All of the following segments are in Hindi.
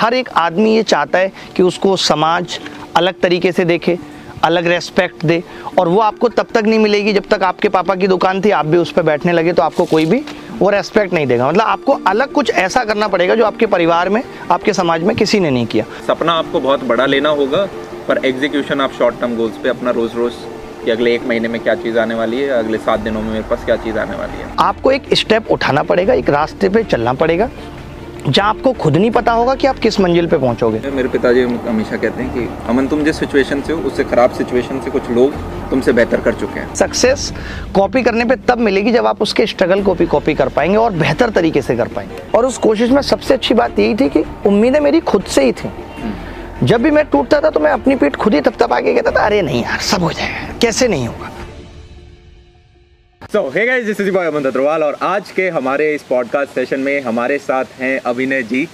हर एक आदमी ये चाहता है कि उसको समाज अलग तरीके से देखे अलग रेस्पेक्ट दे और वो आपको तब तक नहीं मिलेगी जब तक आपके पापा की दुकान थी आप भी उस पर बैठने लगे तो आपको कोई भी वो रेस्पेक्ट नहीं देगा। मतलब आपको अलग कुछ ऐसा करना पड़ेगा जो आपके परिवार में आपके समाज में किसी ने नहीं किया। सपना आपको बहुत बड़ा लेना होगा पर एग्जीक्यूशन आप शॉर्ट टर्म गोल्स पे अपना रोज रोज कि अगले एक महीने में क्या चीज़ आने वाली है अगले सात दिनों में मेरे पास क्या चीज़ आने वाली है। आपको एक स्टेप उठाना पड़ेगा एक रास्ते पे चलना पड़ेगा जहाँ आपको खुद नहीं पता होगा कि आप किस मंजिल पे पहुंचोगे। मेरे पिताजी हमेशा कहते हैं कि अमन तुम जिस सिचुएशन से हो उससे खराब सिचुएशन से कुछ लोग तुमसे बेहतर कर चुके हैं। सक्सेस कॉपी करने पे तब मिलेगी जब आप उसके स्ट्रगल को भी कॉपी कर पाएँगे और बेहतर तरीके से कर पाएँगे। और उस कोशिश में सबसे अच्छी बात यही थी कि उम्मीदें मेरी खुद से ही थी। जब भी मैं टूटता था तो मैं अपनी पीठ खुद ही तब तब आगे कहता था अरे नहीं यार सब हो जाएगा कैसे नहीं होगा? So hey guys this is boy Aman Agarwal और आज के हमारे इस पॉडकास्ट सेशन में हमारे साथ हैं अभिनय जी।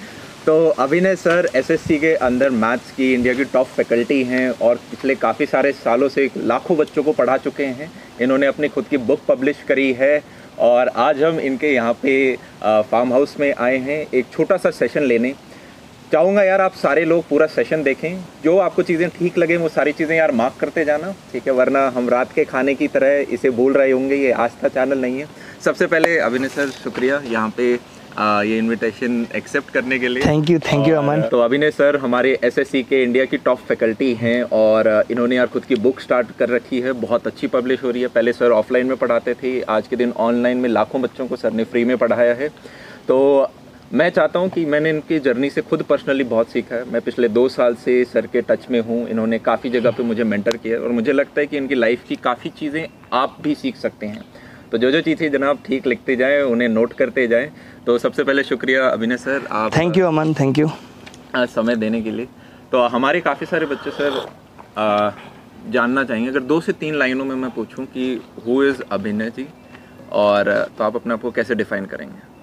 तो अभिनय सर एसएससी के अंदर मैथ्स की इंडिया की टॉप फैकल्टी हैं और पिछले काफ़ी सारे सालों से लाखों बच्चों को पढ़ा चुके हैं। इन्होंने अपनी खुद की बुक पब्लिश करी है और आज हम इनके यहाँ पे फार्म हाउस में आए हैं एक छोटा सा सेशन लेने। चाहूँगा यार आप सारे लोग पूरा सेशन देखें। जो आपको चीज़ें ठीक लगें वो सारी चीज़ें यार मार्क करते जाना ठीक है? वरना हम रात के खाने की तरह इसे बोल रहे होंगे ये आस्था चैनल नहीं है। सबसे पहले अभिनय सर शुक्रिया यहाँ पे आ, ये इनविटेशन एक्सेप्ट करने के लिए। Thank you thank you Aman तो अभिनय सर हमारे एसएससी के इंडिया की टॉप फैकल्टी हैं और इन्होंने यार खुद की बुक स्टार्ट कर रखी है। बहुत अच्छी पब्लिश हो रही है। पहले सर ऑफलाइन में पढ़ाते थे आज के दिन ऑनलाइन में लाखों बच्चों को सर ने फ्री में पढ़ाया है। तो मैं चाहता हूँ कि मैंने इनकी जर्नी से खुद पर्सनली बहुत सीखा है। मैं पिछले दो साल से सर के टच में हूँ। इन्होंने काफ़ी जगह पे मुझे मेंटर किया और मुझे लगता है कि इनकी लाइफ की काफ़ी चीज़ें आप भी सीख सकते हैं। तो जो जो चीज़ें जनाब ठीक लिखते जाएँ उन्हें नोट करते जाएँ। तो सबसे पहले शुक्रिया अभिनय सर आप thank you Aman thank you समय देने के लिए। तो हमारे काफ़ी सारे बच्चे सर आ, जानना चाहेंगे। अगर दो से तीन लाइनों में मैं पूछूँ कि हु इज़ अभिनय जी? और तो आप अपने आप को कैसे डिफाइन करेंगे?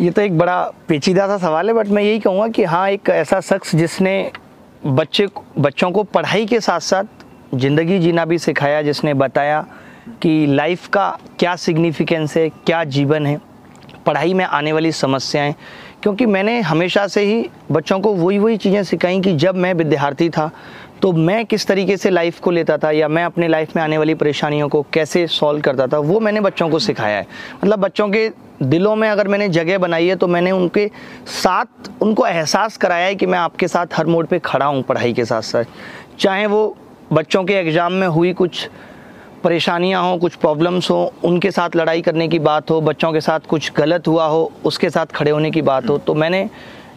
ये तो एक बड़ा पेचीदा सा सवाल है बट मैं यही कहूँगा कि हाँ एक ऐसा शख्स जिसने बच्चे बच्चों को पढ़ाई के साथ साथ ज़िंदगी जीना भी सिखाया, जिसने बताया कि लाइफ का क्या सिग्निफिकेंस है, क्या जीवन है, पढ़ाई में आने वाली समस्याएँ। क्योंकि मैंने हमेशा से ही बच्चों को वही वही चीज़ें सिखाई कि जब मैं विद्यार्थी था तो मैं किस तरीके से लाइफ को लेता था या मैं अपने लाइफ में आने वाली परेशानियों को कैसे सॉल्व करता था, वो मैंने बच्चों को सिखाया है। मतलब बच्चों के दिलों में अगर मैंने जगह बनाई है तो मैंने उनके साथ, उनको एहसास कराया है कि मैं आपके साथ हर मोड पे खड़ा हूँ पढ़ाई के साथ साथ। चाहे वो बच्चों के एग्ज़ाम में हुई कुछ परेशानियाँ हों, कुछ प्रॉब्लम्स हो, उनके साथ लड़ाई करने की बात हो, बच्चों के साथ कुछ गलत हुआ हो, उसके साथ खड़े होने की बात हो तो मैंने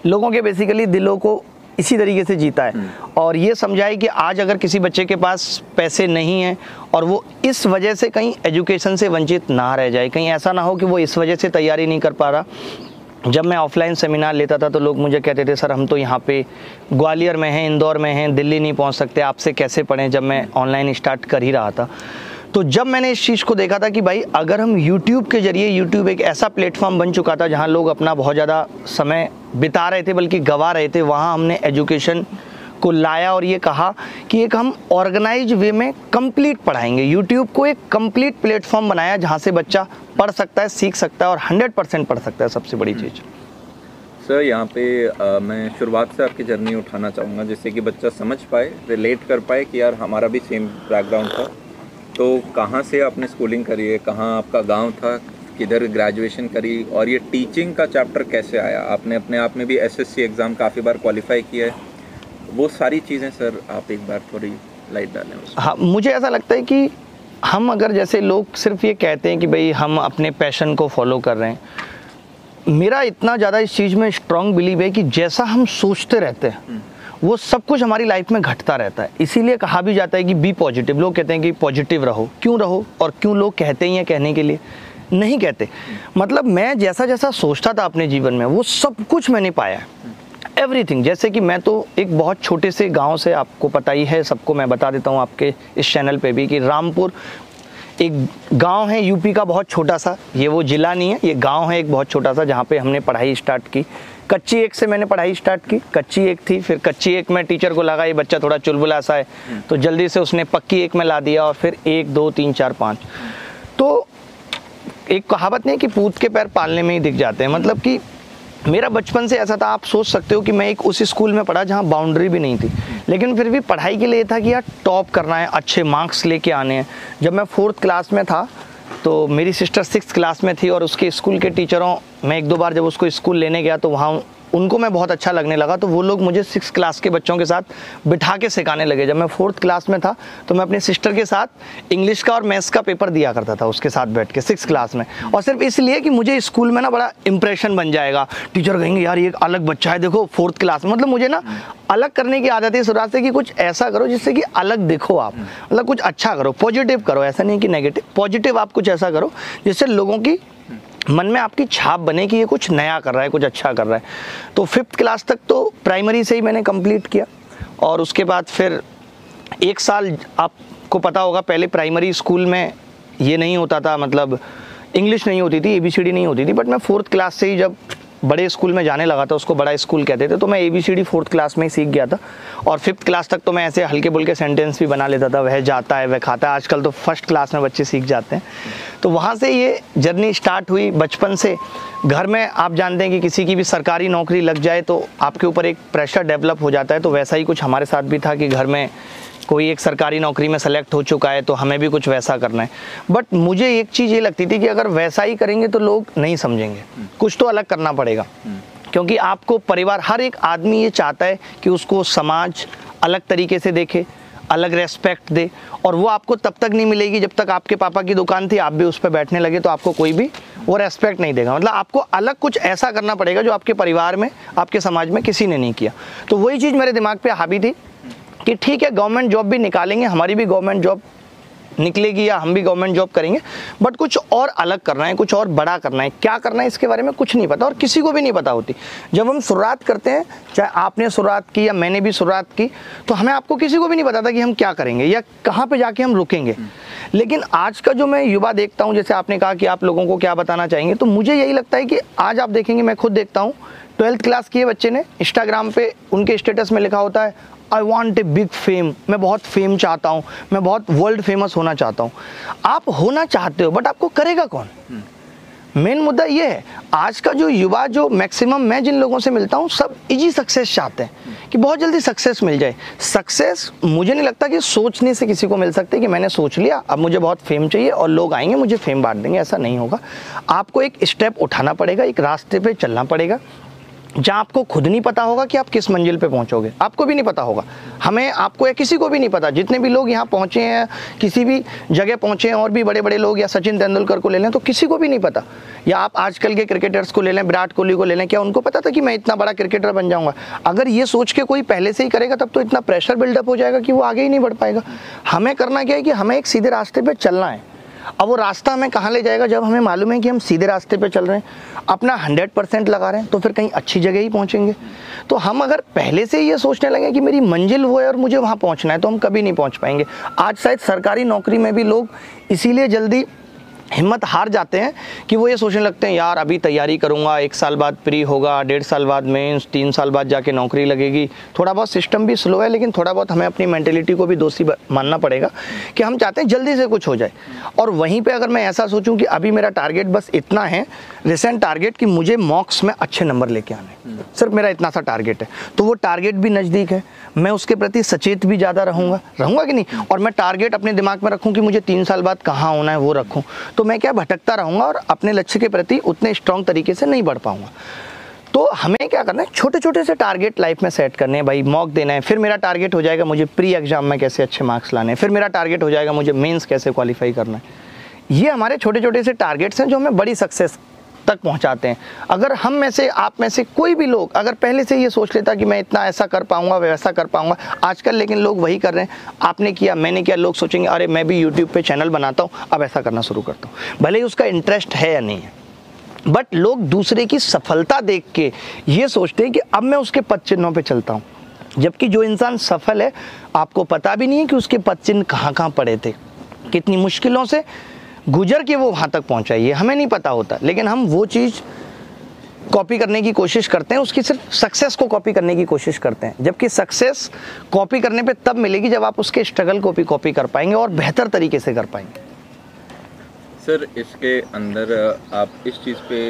लोगों के बेसिकली दिलों को इसी तरीके से जीता है। और ये समझाए कि आज अगर किसी बच्चे के पास पैसे नहीं हैं और वो इस वजह से कहीं एजुकेशन से वंचित ना रह जाए, कहीं ऐसा ना हो कि वो इस वजह से तैयारी नहीं कर पा रहा। जब मैं ऑफलाइन सेमिनार लेता था तो लोग मुझे कहते थे, सर, हम तो यहाँ पे ग्वालियर में हैं, इंदौर में हैं, दिल्ली नहीं पहुँच सकते, आपसे कैसे पढ़ें? जब मैं ऑनलाइन स्टार्ट कर ही रहा था। तो जब मैंने इस चीज़ को देखा था कि भाई अगर हम YouTube के ज़रिए YouTube एक ऐसा प्लेटफॉर्म बन चुका था जहाँ लोग अपना बहुत ज़्यादा समय बिता रहे थे बल्कि गवा रहे थे वहाँ हमने एजुकेशन को लाया और ये कहा कि एक हम ऑर्गेनाइज वे में कंप्लीट पढ़ाएँगे। यूट्यूब को एक कंप्लीट प्लेटफॉर्म बनाया जहाँ से बच्चा पढ़ सकता है सीख सकता है और हंड्रेड परसेंट पढ़ सकता है सबसे बड़ी चीज़। सर यहाँ पे आ, मैं शुरुआत से आपकी जर्नी उठाना चाहूँगा जिससे कि बच्चा समझ पाए रिलेट कर पाए कि यार हमारा भी सेम बैकग्राउंड था। तो कहाँ से आपने स्कूलिंग करी है? कहाँ आपका गाँव था? किधर ग्रेजुएशन करी? और ये टीचिंग का चैप्टर कैसे आया? आपने अपने आप में भी एसएससी एग्ज़ाम काफ़ी बार क्वालिफाई किया है। वो सारी चीज़ें सर आप एक बार थोड़ी लाइट डालें हाँ मुझे ऐसा लगता है कि हम अगर जैसे लोग सिर्फ़ ये कहते हैं कि भाई हम अपने पैशन को फॉलो कर रहे हैं मेरा इतना ज़्यादा इस चीज़ में स्ट्रॉन्ग बिलीव है कि जैसा हम सोचते रहते हैं हम्म। वो सब कुछ हमारी लाइफ में घटता रहता है। इसीलिए कहा भी जाता है कि बी पॉजिटिव लोग कहते हैं कि पॉजिटिव रहो। क्यों रहो? और क्यों लोग कहते ही हैं कहने के लिए? नहीं कहते। मतलब मैं जैसा जैसा सोचता था अपने जीवन में, वो सब कुछ मैंने पाया। एवरीथिंग जैसे कि मैं तो एक बहुत छोटे से गाँव से, आपको पता ही है, सबको मैं बता देता हूँ आपके इस चैनल पे भी कि रामपुर एक गाँव है यूपी का बहुत छोटा सा। ये वो ज़िला नहीं है, ये गाँव है एक बहुत छोटा सा, जहाँ पे हमने पढ़ाई स्टार्ट की। कच्ची एक से मैंने पढ़ाई स्टार्ट की। कच्ची एक थी फिर कच्ची एक में टीचर को लगा ये बच्चा थोड़ा चुलबुला सा है तो जल्दी से उसने पक्की एक में ला दिया और फिर एक दो तीन चार पाँच। तो एक कहावत नहीं कि पूत के पैर पालने में ही दिख जाते हैं। मतलब कि मेरा बचपन से ऐसा था आप सोच सकते हो कि मैं एक उस स्कूल में पढ़ा जहाँ बाउंड्री भी नहीं थी। लेकिन फिर भी पढ़ाई के लिए था कि यार टॉप करना है अच्छे मार्क्स लेके आने हैं। जब मैं फोर्थ क्लास में था तो मेरी सिस्टर सिक्स क्लास में थी और उसके स्कूल के टीचरों मैं एक दो बार जब उसको स्कूल लेने गया तो वहाँ उनको मैं बहुत अच्छा लगने लगा तो वो लोग मुझे सिक्स क्लास के बच्चों के साथ बिठा के सिखाने लगे। जब मैं फोर्थ क्लास में था तो मैं अपनी सिस्टर के साथ इंग्लिश का और मैथ्स का पेपर दिया करता था उसके साथ बैठ के सिक्स क्लास में। और सिर्फ़ इसलिए कि मुझे स्कूल में ना बड़ा इंप्रेशन बन जाएगा। टीचर कहेंगे, यार, ये अलग बच्चा है, देखो फोर्थ क्लास में। मतलब मुझे ना अलग करने की आदत है शुरुआत से कि कुछ ऐसा करो जिससे कि अलग देखो आप। मतलब कुछ अच्छा करो पॉजिटिव करो, ऐसा नहीं कि नेगेटिव पॉजिटिव आप कुछ ऐसा करो जिससे लोगों की मन में आपकी छाप बने कि ये कुछ नया कर रहा है, कुछ अच्छा कर रहा है। तो फिफ्थ क्लास तक तो प्राइमरी से ही मैंने कंप्लीट किया। और उसके बाद फिर एक साल आपको पता होगा, पहले प्राइमरी स्कूल में ये नहीं होता था मतलब इंग्लिश नहीं होती थी ए बी सी डी नहीं होती थी बट मैं फोर्थ क्लास से ही जब बड़े स्कूल में जाने लगा था, उसको बड़ा स्कूल कहते थे तो मैं A B C D fourth class में ही सीख गया था। और फिफ्थ क्लास तक तो मैं ऐसे हल्के बुल्के सेंटेंस भी बना लेता था, वह जाता है, वह खाता है। आजकल तो फ़र्स्ट क्लास में बच्चे सीख जाते हैं। तो वहाँ से ये जर्नी स्टार्ट हुई बचपन से। घर में आप जानते हैं कि किसी की भी सरकारी नौकरी लग जाए तो आपके ऊपर एक प्रेशर डेवलप हो जाता है तो वैसा ही कुछ हमारे साथ भी था कि घर में कोई एक सरकारी नौकरी में सेलेक्ट हो चुका है तो हमें भी कुछ वैसा करना है। बट मुझे एक चीज़ ये लगती थी कि अगर वैसा ही करेंगे तो लोग नहीं समझेंगे। कुछ तो अलग करना पड़ेगा। क्योंकि आपको परिवार, हर एक आदमी ये चाहता है कि उसको समाज अलग तरीके से देखे, अलग रेस्पेक्ट दे, और वो आपको तब तक नहीं मिलेगी जब तक आपके पापा की दुकान थी, आप भी उस पर बैठने लगे तो आपको कोई भी वो रेस्पेक्ट नहीं देगा। मतलब आपको अलग कुछ ऐसा करना पड़ेगा जो आपके परिवार में, आपके समाज में किसी ने नहीं किया। तो वही चीज़ मेरे दिमाग पे हावी थी। कि ठीक है गवर्नमेंट जॉब भी निकालेंगे, हमारी भी गवर्नमेंट जॉब निकलेगी या हम भी गवर्नमेंट जॉब करेंगे बट कुछ और अलग करना है, कुछ और बड़ा करना है। क्या करना है इसके बारे में कुछ नहीं पता और किसी को भी नहीं पता होती। जब हम शुरुआत करते हैं, चाहे आपने शुरुआत की या मैंने भी शुरुआत की तो हमें आपको किसी को भी नहीं पता था कि हम क्या करेंगे या कहाँ पे जाके हम रुकेंगे। लेकिन आज का जो मैं युवा देखता हूँ, जैसे आपने कहा कि आप लोगों को क्या बताना चाहेंगे तो मुझे यही लगता है कि आज आप देखेंगे, मैं खुद देखता हूँ, ट्वेल्थ क्लास किए बच्चे ने इंस्टाग्राम पे उनके स्टेटस में लिखा होता है I want a big fame मैं बहुत फेम चाहता हूँ। मैं बहुत वर्ल्ड फ़ेमस होना चाहता हूँ। आप होना चाहते हो बट आपको करेगा कौन? मेन मुद्दा ये है आज का जो युवा जो मैक्सिमम मैं जिन लोगों से मिलता हूँ सब इजी सक्सेस चाहते हैं कि बहुत जल्दी सक्सेस मिल जाए। सक्सेस मुझे नहीं लगता कि सोचने से किसी को मिल सकती कि मैंने सोच लिया अब मुझे बहुत फेम चाहिए और लोग आएँगे मुझे फेम बांट देंगे ऐसा नहीं होगा। आपको एक स्टेप उठाना पड़ेगा एक रास्ते पर चलना पड़ेगा। जहाँ आपको खुद नहीं पता होगा कि आप किस मंजिल पे पहुँचोगे। आपको भी नहीं पता होगा। हमें, आपको या किसी को भी नहीं पता। जितने भी लोग यहाँ पहुँचे हैं, किसी भी जगह पहुँचे हैं, और भी बड़े बड़े लोग या सचिन तेंदुलकर को ले लें तो किसी को भी नहीं पता। या आप आजकल के क्रिकेटर्स को ले लें, विराट कोहली को ले लें, क्या उनको पता था कि मैं इतना बड़ा क्रिकेटर बन जाऊँगा? अगर ये सोच के कोई पहले से ही करेगा, तब तो इतना प्रेशर बिल्डअप हो जाएगा कि वो आगे ही नहीं बढ़ पाएगा। हमें करना क्या है कि हमें एक सीधे रास्ते पर चलना है। अब वो रास्ता हमें कहाँ ले जाएगा जब हमें मालूम है कि हम सीधे रास्ते पे चल रहे हैं? अपना हंड्रेड परसेंट लगा रहे हैं तो फिर कहीं अच्छी जगह ही पहुँचेंगे। तो हम अगर पहले से ये सोचने लगे कि मेरी मंजिल वो है और मुझे वहाँ पहुँचना है तो हम कभी नहीं पहुँच पाएँगे। आज शायद सरकारी नौकरी में भी लोग इसीलिए जल्दी हिम्मत हार जाते हैं कि वो ये सोचने लगते हैं, यार, अभी तैयारी करूँगा, एक साल बाद प्री होगा, डेढ़ साल बाद मेंस तीन साल बाद जाके नौकरी लगेगी। थोड़ा बहुत सिस्टम भी स्लो है, लेकिन थोड़ा बहुत हमें अपनी मेंटेलिटी को भी दोषी मानना पड़ेगा कि हम चाहते हैं जल्दी से कुछ हो जाए। और वहीं पर अगर मैं ऐसा सोचूँ कि अभी मेरा टारगेट बस इतना है रिसेंट टारगेट कि मुझे मॉक्स में अच्छे नंबर लेके आने। सिर्फ़ मेरा इतना सा टारगेट है। तो वो टारगेट भी नज़दीक है। मैं उसके प्रति सचेत भी ज़्यादा रहूँगा। रहूँगा कि नहीं? और मैं टारगेट अपने दिमाग में रखूँ कि मुझे तीन साल बाद कहाँ होना है, वो रखूँ। तो मैं क्या भटकता रहूँगा और अपने लक्ष्य के प्रति उतने स्ट्रांग तरीके से नहीं बढ़ पाऊँगा। तो हमें क्या करना है छोटे छोटे से टारगेट लाइफ में सेट करने हैं, भाई मॉक देना है, फिर मेरा टारगेट हो जाएगा मुझे प्री एग्ज़ाम में कैसे अच्छे मार्क्स लाने हैं, फिर मेरा टारगेट हो जाएगा मुझे मेंस कैसे क्वालिफाई करना है। ये हमारे छोटे छोटे से टारगेट्स हैं जो हमें बड़ी सक्सेस तक पहुंचाते हैं। अगर हम में से, आप में से कोई भी लोग अगर पहले से ये सोच लेता कि मैं इतना ऐसा कर पाऊँगा, वैसा कर पाऊँगा, आजकल लेकिन लोग वही कर रहे हैं। आपने किया, मैंने किया, लोग सोचेंगे, अरे, मैं भी यूट्यूब पर चैनल बनाता हूँ, अब ऐसा करना शुरू करता हूँ। भले ही उसका इंटरेस्ट है या नहीं है। बट लोग दूसरे की सफलता देख के ये सोचते हैं कि अब मैं उसके पद चिन्हों पर चलता हूँ। जबकि जो इंसान सफल है, आपको पता भी नहीं है कि उसके पद चिन्ह कहाँ कहाँ पड़े थे। कितनी मुश्किलों से गुजर के वो वहाँ तक पहुँचाइए, हमें नहीं पता होता। लेकिन हम वो चीज़ कॉपी करने की कोशिश करते हैं, उसकी सिर्फ़ सक्सेस को कॉपी करने की कोशिश करते हैं। जबकि सक्सेस कॉपी करने पे तब मिलेगी जब आप उसके स्ट्रगल को भी कॉपी कर पाएँगे और बेहतर तरीके से कर पाएँगे। सर, इसके अंदर आप इस चीज़ पे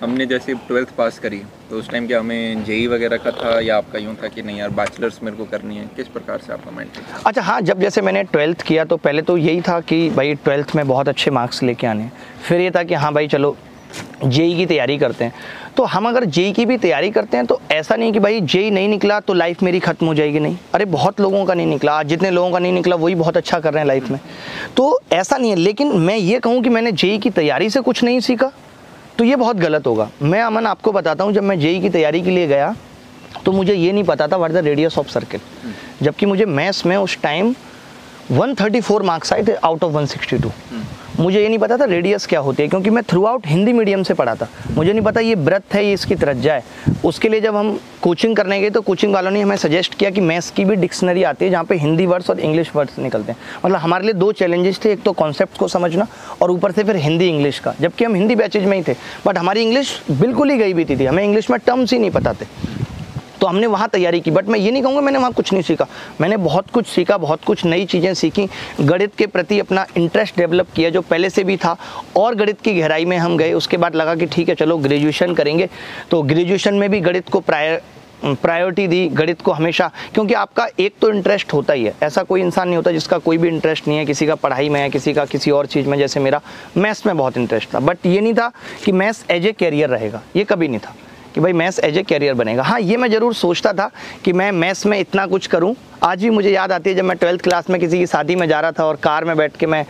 हमने जैसे ट्वेल्थ पास करी तो उस टाइम क्या हमें जेई वगैरह का था या आपका यूँ था कि नहीं यार बैचलर्स मेरे को करनी है? किस प्रकार से आपका माइंड अच्छा हाँ जब जैसे मैंने ट्वेल्थ किया तो पहले तो यही था कि भाई ट्वेल्थ में बहुत अच्छे मार्क्स लेके आने। फिर ये था कि हाँ भाई चलो, जेई की तैयारी करते हैं। तो हम अगर जेई की भी तैयारी करते हैं तो ऐसा नहीं कि भाई जेई नहीं निकला तो लाइफ मेरी खत्म हो जाएगी, नहीं। अरे, बहुत लोगों का नहीं निकला आज जितने लोगों का नहीं निकला, वही बहुत अच्छा कर रहे हैं लाइफ में। तो ऐसा नहीं है, लेकिन मैं ये कहूँ कि मैंने जेई की तैयारी से कुछ नहीं सीखा। तो ये बहुत गलत होगा। मैं अमन आपको बताता हूँ, जब मैं जेई की तैयारी के लिए गया तो मुझे ये नहीं पता था what the radius of circuit जबकि मुझे मैथ्स में उस टाइम 134 मार्क्स आए थे आउट ऑफ़ 162 मुझे ये नहीं पता था रेडियस क्या होती है, क्योंकि मैं थ्रू आउट हिंदी मीडियम से पढ़ा था। मुझे नहीं पता ये ब्रथ है, ये इसकी तरज्जा है। उसके लिए जब हम कोचिंग करने गए तो कोचिंग वालों ने हमें सजेस्ट किया कि मैथ्स की भी डिक्शनरी आती है, जहाँ पे हिंदी वर्ड्स और इंग्लिश वर्ड्स निकलते हैं। मतलब हमारे लिए दो चैलेंजेस थे, एक तो कॉन्सेप्ट को समझना और ऊपर से फिर हिंदी इंग्लिश का, जबकि हम हिंदी बैचेज में ही थे। बट हमारी इंग्लिश बिल्कुल ही गई भी थी हमें इंग्लिश में टर्म्स ही नहीं पता थे। तो हमने वहाँ तैयारी की। बट मैं ये नहीं कहूँगा मैंने वहाँ कुछ नहीं सीखा। मैंने बहुत कुछ सीखा, बहुत कुछ नई चीज़ें सीखी। गणित के प्रति अपना इंटरेस्ट डेवलप किया, जो पहले से भी था। और गणित की गहराई में हम गए, उसके बाद लगा कि ठीक है, चलो ग्रेजुएशन करेंगे। तो ग्रेजुएशन में भी गणित को प्रायर प्रायोरिटी दी, गणित को हमेशा। क्योंकि आपका एक तो इंटरेस्ट होता ही है। ऐसा कोई इंसान नहीं होता जिसका कोई भी इंटरेस्ट नहीं है, किसी का पढ़ाई में है, किसी का किसी और चीज़ में, जैसे मेरा। मैथ्स में बहुत इंटरेस्ट था। बट ये नहीं था कि मैथ्स एज ए कैरियर रहेगा। ये कभी नहीं था। कि भाई मैथ्स एज ए कैरियर बनेगा। हाँ ये मैं ज़रूर सोचता था कि मैं मैथ्स में इतना कुछ करूँ। आज भी मुझे याद आती है जब मैं ट्वेल्थ क्लास में किसी की शादी में जा रहा था और कार में बैठ के मैं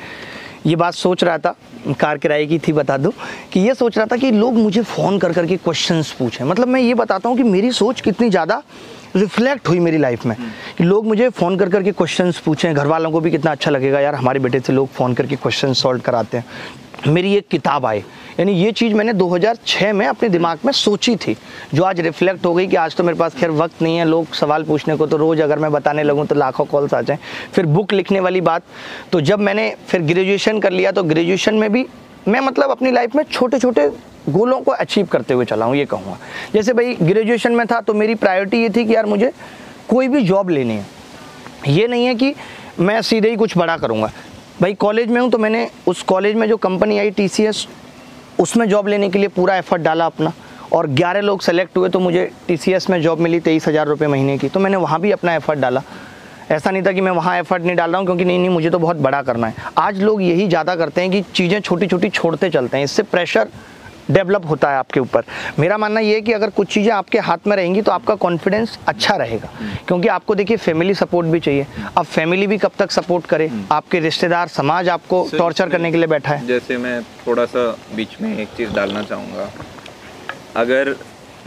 ये बात सोच रहा था, कार किराए की थी बता दूँ, कि ये सोच रहा था कि लोग मुझे फ़ोन कर करके क्वेश्चंस पूछें। मतलब मैं ये बताता हूँ कि मेरी सोच कितनी ज़्यादा रिफ्लेक्ट हुई मेरी लाइफ में, कि लोग मुझे फ़ोन कर करके क्वेश्चंस पूछें। घर वालों को भी कितना अच्छा लगेगा, यार, हमारे बेटे से लोग फ़ोन करके क्वेश्चन सॉल्व कराते हैं। मेरी एक किताब आई। यानी ये चीज़ मैंने 2006 में अपने दिमाग में सोची थी, जो आज रिफ्लेक्ट हो गई कि आज तो मेरे पास खैर वक्त नहीं है, लोग सवाल पूछने को तो रोज़ अगर मैं बताने लगूँ तो लाखों कॉल्स आ जाएँ। फिर बुक लिखने वाली बात तो जब मैंने फिर ग्रेजुएशन कर लिया तो ग्रेजुएशन में भी मैं मतलब अपनी लाइफ में छोटे छोटे गोलों को अचीव करते हुए चला हूँ, ये कहूँगा। जैसे भाई ग्रेजुएशन में था तो मेरी प्रायोरिटी ये थी कि यार मुझे कोई भी जॉब लेनी है। ये नहीं है कि मैं सीधे ही कुछ बड़ा करूँगा। भाई कॉलेज में हूँ तो मैंने उस कॉलेज में जो कंपनी आई टी उसमें जॉब लेने के लिए पूरा एफर्ट डाला अपना। और 11 लोग सेलेक्ट हुए तो मुझे टीसीएस में जॉब मिली तेईस हज़ार रुपये महीने की। तो मैंने वहाँ भी अपना एफर्ट डाला। ऐसा नहीं था कि मैं वहाँ एफर्ट नहीं डाल रहा हूँ, क्योंकि नहीं नहीं, मुझे तो बहुत बड़ा करना है। आज लोग यही ज़्यादा करते हैं कि चीज़ें छोटी छोटी छोड़ते चलते हैं। इससे प्रेशर डेवलप होता है आपके ऊपर। मेरा मानना ये है कि अगर कुछ चीज़ें आपके हाथ में रहेंगी तो आपका कॉन्फिडेंस अच्छा रहेगा। क्योंकि आपको देखिए फैमिली सपोर्ट भी चाहिए। अब फैमिली भी कब तक सपोर्ट करे? आपके रिश्तेदार समाज आपको टॉर्चर करने के लिए बैठा है। जैसे मैं थोड़ा सा बीच में एक चीज़ डालना चाहूँगा। अगर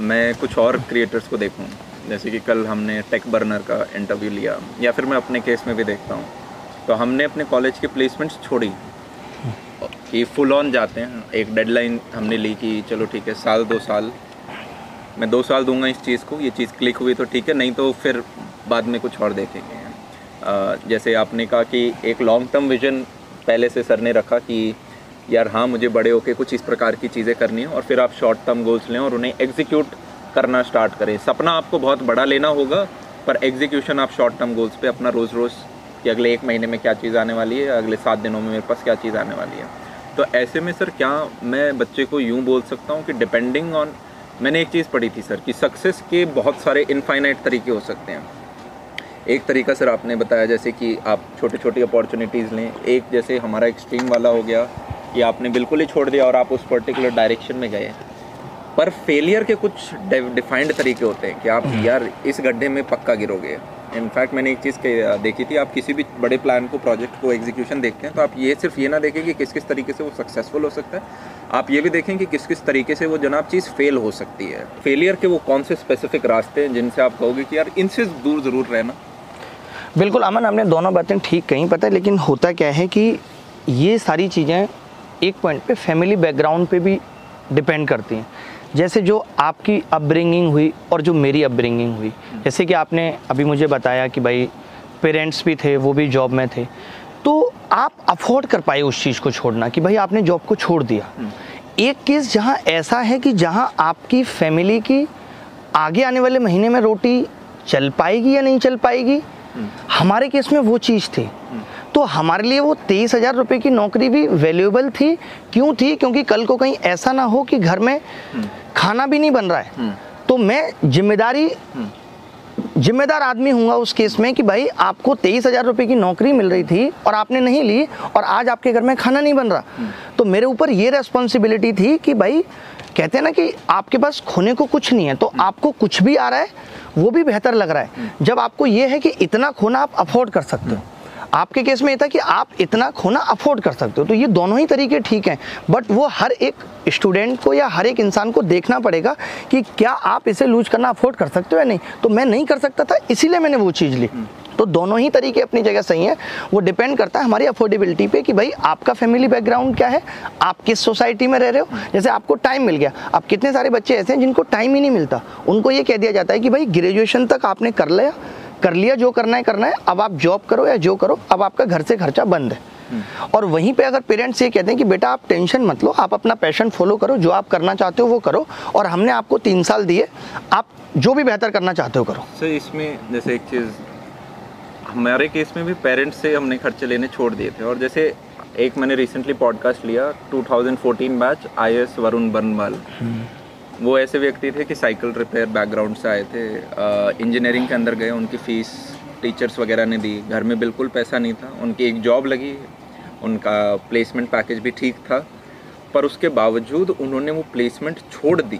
मैं कुछ और क्रिएटर्स को देखूँ जैसे कि कल हमने टेक बर्नर का इंटरव्यू लिया या फिर मैं अपने केस में भी देखता हूँ तो हमने अपने कॉलेज के प्लेसमेंट्स छोड़ी। कि फुल ऑन जाते हैं। एक डेडलाइन हमने ली कि चलो ठीक है, साल, दो साल। मैं दो साल दूँगा इस चीज़ को, ये चीज़ क्लिक हुई तो ठीक है, नहीं तो फिर बाद में कुछ और देखेंगे। जैसे आपने कहा कि एक लॉन्ग टर्म विजन पहले से सर ने रखा कि यार हाँ मुझे बड़े होके कुछ इस प्रकार की चीज़ें करनी है और फिर आप शॉर्ट टर्म गोल्स लें और उन्हें एग्जीक्यूट करना स्टार्ट करें। सपना आपको बहुत बड़ा लेना होगा, पर एग्जीक्यूशन आप शॉर्ट टर्म गोल्स पे अपना रोज़ रोज़ कि अगले एक महीने में क्या चीज़ आने वाली है अगले सात दिनों में मेरे पास क्या चीज़ आने वाली है। तो ऐसे में सर क्या मैं बच्चे को यूँ बोल सकता हूँ कि डिपेंडिंग ऑन मैंने एक चीज़ पढ़ी थी सर कि सक्सेस के बहुत सारे इनफाइनाइट तरीके हो सकते हैं। एक तरीका सर आपने बताया जैसे कि आप छोटी छोटी अपॉर्चुनिटीज़ लें एक जैसे हमारा एक्सट्रीम वाला हो गया कि आपने बिल्कुल ही छोड़ दिया और आप उस पर्टिकुलर डायरेक्शन में गए। पर फेलियर के कुछ डिफाइंड तरीके होते हैं कि आप यार इस गड्ढे में पक्का गिरोगे। इनफैक्ट मैंने एक चीज़ देखी थी, आप किसी भी बड़े प्लान को प्रोजेक्ट को एग्जीक्यूशन देखते हैं तो आप ये सिर्फ़ ये ना देखें कि किस किस तरीके से वो सक्सेसफुल हो सकता है। आप ये भी देखें कि किस किस तरीके से वो जनाब चीज़ फेल हो सकती है। फेलियर के वो कौन से स्पेसिफिक रास्ते हैं जिनसे आप कहोगे कि यार इनसे दूर ज़रूर रहना? बिल्कुल, अमन, आपने दोनों बातें ठीक कहीं, पता है, लेकिन होता क्या है कि ये सारी चीज़ें एक पॉइंट पे फैमिली बैकग्राउंड पे भी डिपेंड करती हैं। जैसे जो आपकी अपब्रिंगिंग हुई और जो मेरी अपब्रिंगिंग हुई। जैसे कि आपने अभी मुझे बताया कि भाई पेरेंट्स भी थे वो भी जॉब में थे। तो आप अफोर्ड कर पाए उस चीज़ को छोड़ना कि भाई आपने जॉब को छोड़ दिया। एक केस जहाँ ऐसा है कि जहाँ आपकी फैमिली की आगे आने वाले महीने में रोटी चल पाएगी या नहीं चल पाएगी? हमारे केस में वो चीज़ थी। तो हमारे लिए वो तेईस हज़ार रुपये की नौकरी भी वैल्यूएबल थी। क्यों थी? क्योंकि कल को कहीं ऐसा ना हो कि घर में खाना भी नहीं बन रहा है। तो मैं ज़िम्मेदारी जिम्मेदार आदमी हूँगा उस केस में कि भाई आपको तेईस हज़ार रुपये की नौकरी मिल रही थी और आपने नहीं ली और आज आपके घर में खाना नहीं बन रहा। तो मेरे ऊपर ये रेस्पॉन्सिबिलिटी थी कि भाई कहते हैं ना कि आपके पास खोने को कुछ नहीं है तो आपको कुछ भी आ रहा है वो भी बेहतर लग रहा है। जब आपको ये है कि इतना खोना आप अफोर्ड कर सकते हो। आपके केस में ये था कि आप इतना खोना अफोर्ड कर सकते हो। तो ये दोनों ही तरीके ठीक हैं। बट वो हर एक स्टूडेंट को या हर एक इंसान को देखना पड़ेगा कि क्या आप इसे लूज करना अफोर्ड कर सकते हो या नहीं। तो मैं नहीं कर सकता था इसीलिए मैंने वो चीज़ ली। तो दोनों ही तरीके अपनी जगह सही हैं। वो डिपेंड करता है हमारी अफोर्डेबिलिटी पे कि भाई आपका फैमिली बैकग्राउंड क्या है? आप किस सोसाइटी में रह रहे हो? जैसे आपको टाइम मिल गया। अब कितने सारे बच्चे ऐसे हैं जिनको टाइम ही नहीं मिलता? उनको ये कह दिया जाता है कि भाई ग्रेजुएशन तक आपने कर लिया। कर लिया जो करना है करना है। अब आप जॉब करो या जो करो अब आपका घर से खर्चा बंद है। और वहीं पे अगर पेरेंट्स ये कहते हैं कि बेटा आप टेंशन मत लो आप अपना पैशन फॉलो करो जो आप करना चाहते हो वो करो और हमने आपको तीन साल दिए आप जो भी बेहतर करना चाहते हो करो। सर इसमें जैसे एक चीज़ हमारे केस में भी पेरेंट्स से हमने खर्चे लेने छोड़ दिए थे। और जैसे एक मैंने रिसेंटली पॉडकास्ट लिया 2014 बैच आई एस वरुण बनवाल वो ऐसे व्यक्ति थे कि साइकिल रिपेयर बैकग्राउंड से आए थे। इंजीनियरिंग के अंदर गए, उनकी फ़ीस टीचर्स वगैरह ने दी। घर में बिल्कुल पैसा नहीं था, उनकी एक जॉब लगी, उनका प्लेसमेंट पैकेज भी ठीक था, पर उसके बावजूद उन्होंने वो प्लेसमेंट छोड़ दी,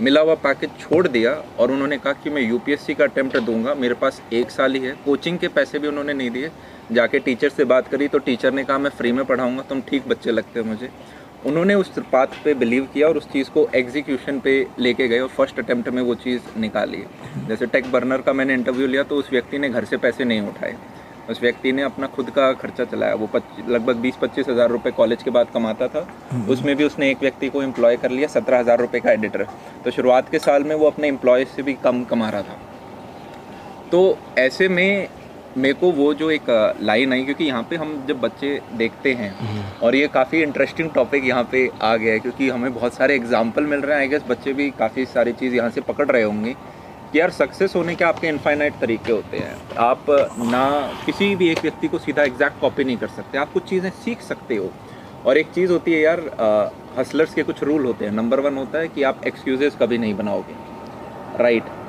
मिला हुआ पैकेज छोड़ दिया और उन्होंने कहा कि मैं यूपीएससी का अटैम्प्ट दूँगा, मेरे पास एक साल ही है। कोचिंग के पैसे भी उन्होंने नहीं दिए। जाके टीचर से बात करी तो टीचर ने कहा, मैं फ्री में पढ़ाऊँगा, तुम ठीक बच्चे लगते हो मुझे। उन्होंने उस बात पे बिलीव किया और उस चीज़ को एग्जीक्यूशन पे लेके गए और फ़र्स्ट अटेम्प्ट में वो चीज़ निकाली। जैसे टेक बर्नर का मैंने इंटरव्यू लिया तो उस व्यक्ति ने घर से पैसे नहीं उठाए। उस व्यक्ति ने अपना खुद का खर्चा चलाया। वो लगभग बीस पच्चीस हज़ार रुपये कॉलेज के बाद कमाता था। उसमें भी उसने एक व्यक्ति को एम्प्लॉय कर लिया सत्रह हज़ार रुपये का एडिटर तो शुरुआत के साल में वो अपने एम्प्लॉय से भी कम कमा रहा था। तो ऐसे में मेरे को वो जो एक लाइन आई क्योंकि यहाँ पे हम जब बच्चे देखते हैं और ये काफ़ी इंटरेस्टिंग टॉपिक यहाँ पे आ गया है क्योंकि हमें बहुत सारे एग्ज़ाम्पल मिल रहे हैं। आई गेस बच्चे भी काफ़ी सारी चीज़ यहाँ से पकड़ रहे होंगे कि यार सक्सेस होने के आपके इनफाइनाइट तरीके होते हैं। आप ना किसी भी एक व्यक्ति को सीधा एग्जैक्ट कॉपी नहीं कर सकते। आप कुछ चीज़ें सीख सकते हो। और एक चीज़ होती है यार हसलर्स के कुछ रूल होते हैं। नंबर वन होता है कि आप एक्सक्यूजेस कभी नहीं बनाओगे। Right right.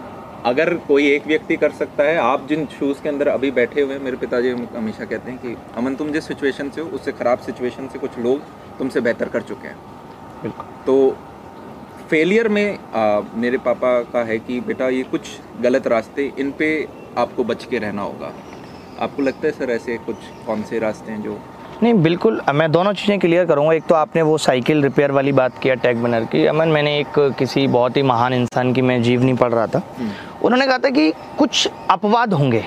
अगर कोई एक व्यक्ति कर सकता है आप जिन शूज़ के अंदर अभी बैठे हुए हैं मेरे पिताजी हमेशा कहते हैं कि अमन तुम जिस सिचुएशन से हो उससे ख़राब सिचुएशन से कुछ लोग तुमसे बेहतर कर चुके हैं. बिल्कुल। तो फेलियर में आ, मेरे पापा का है कि बेटा ये कुछ गलत रास्ते इन पे आपको बच के रहना होगा। आपको लगता है सर ऐसे कुछ कौन से रास्ते हैं जो नहीं बिल्कुल मैं दोनों चीज़ें क्लियर करूँगा। एक तो आपने वो साइकिल रिपेयर वाली बात किया टैग बनर की। अमन मैंने एक किसी बहुत ही महान इंसान की मैं जीवनी पढ़ रहा था। हम्म। उन्होंने कहा था कि कुछ अपवाद होंगे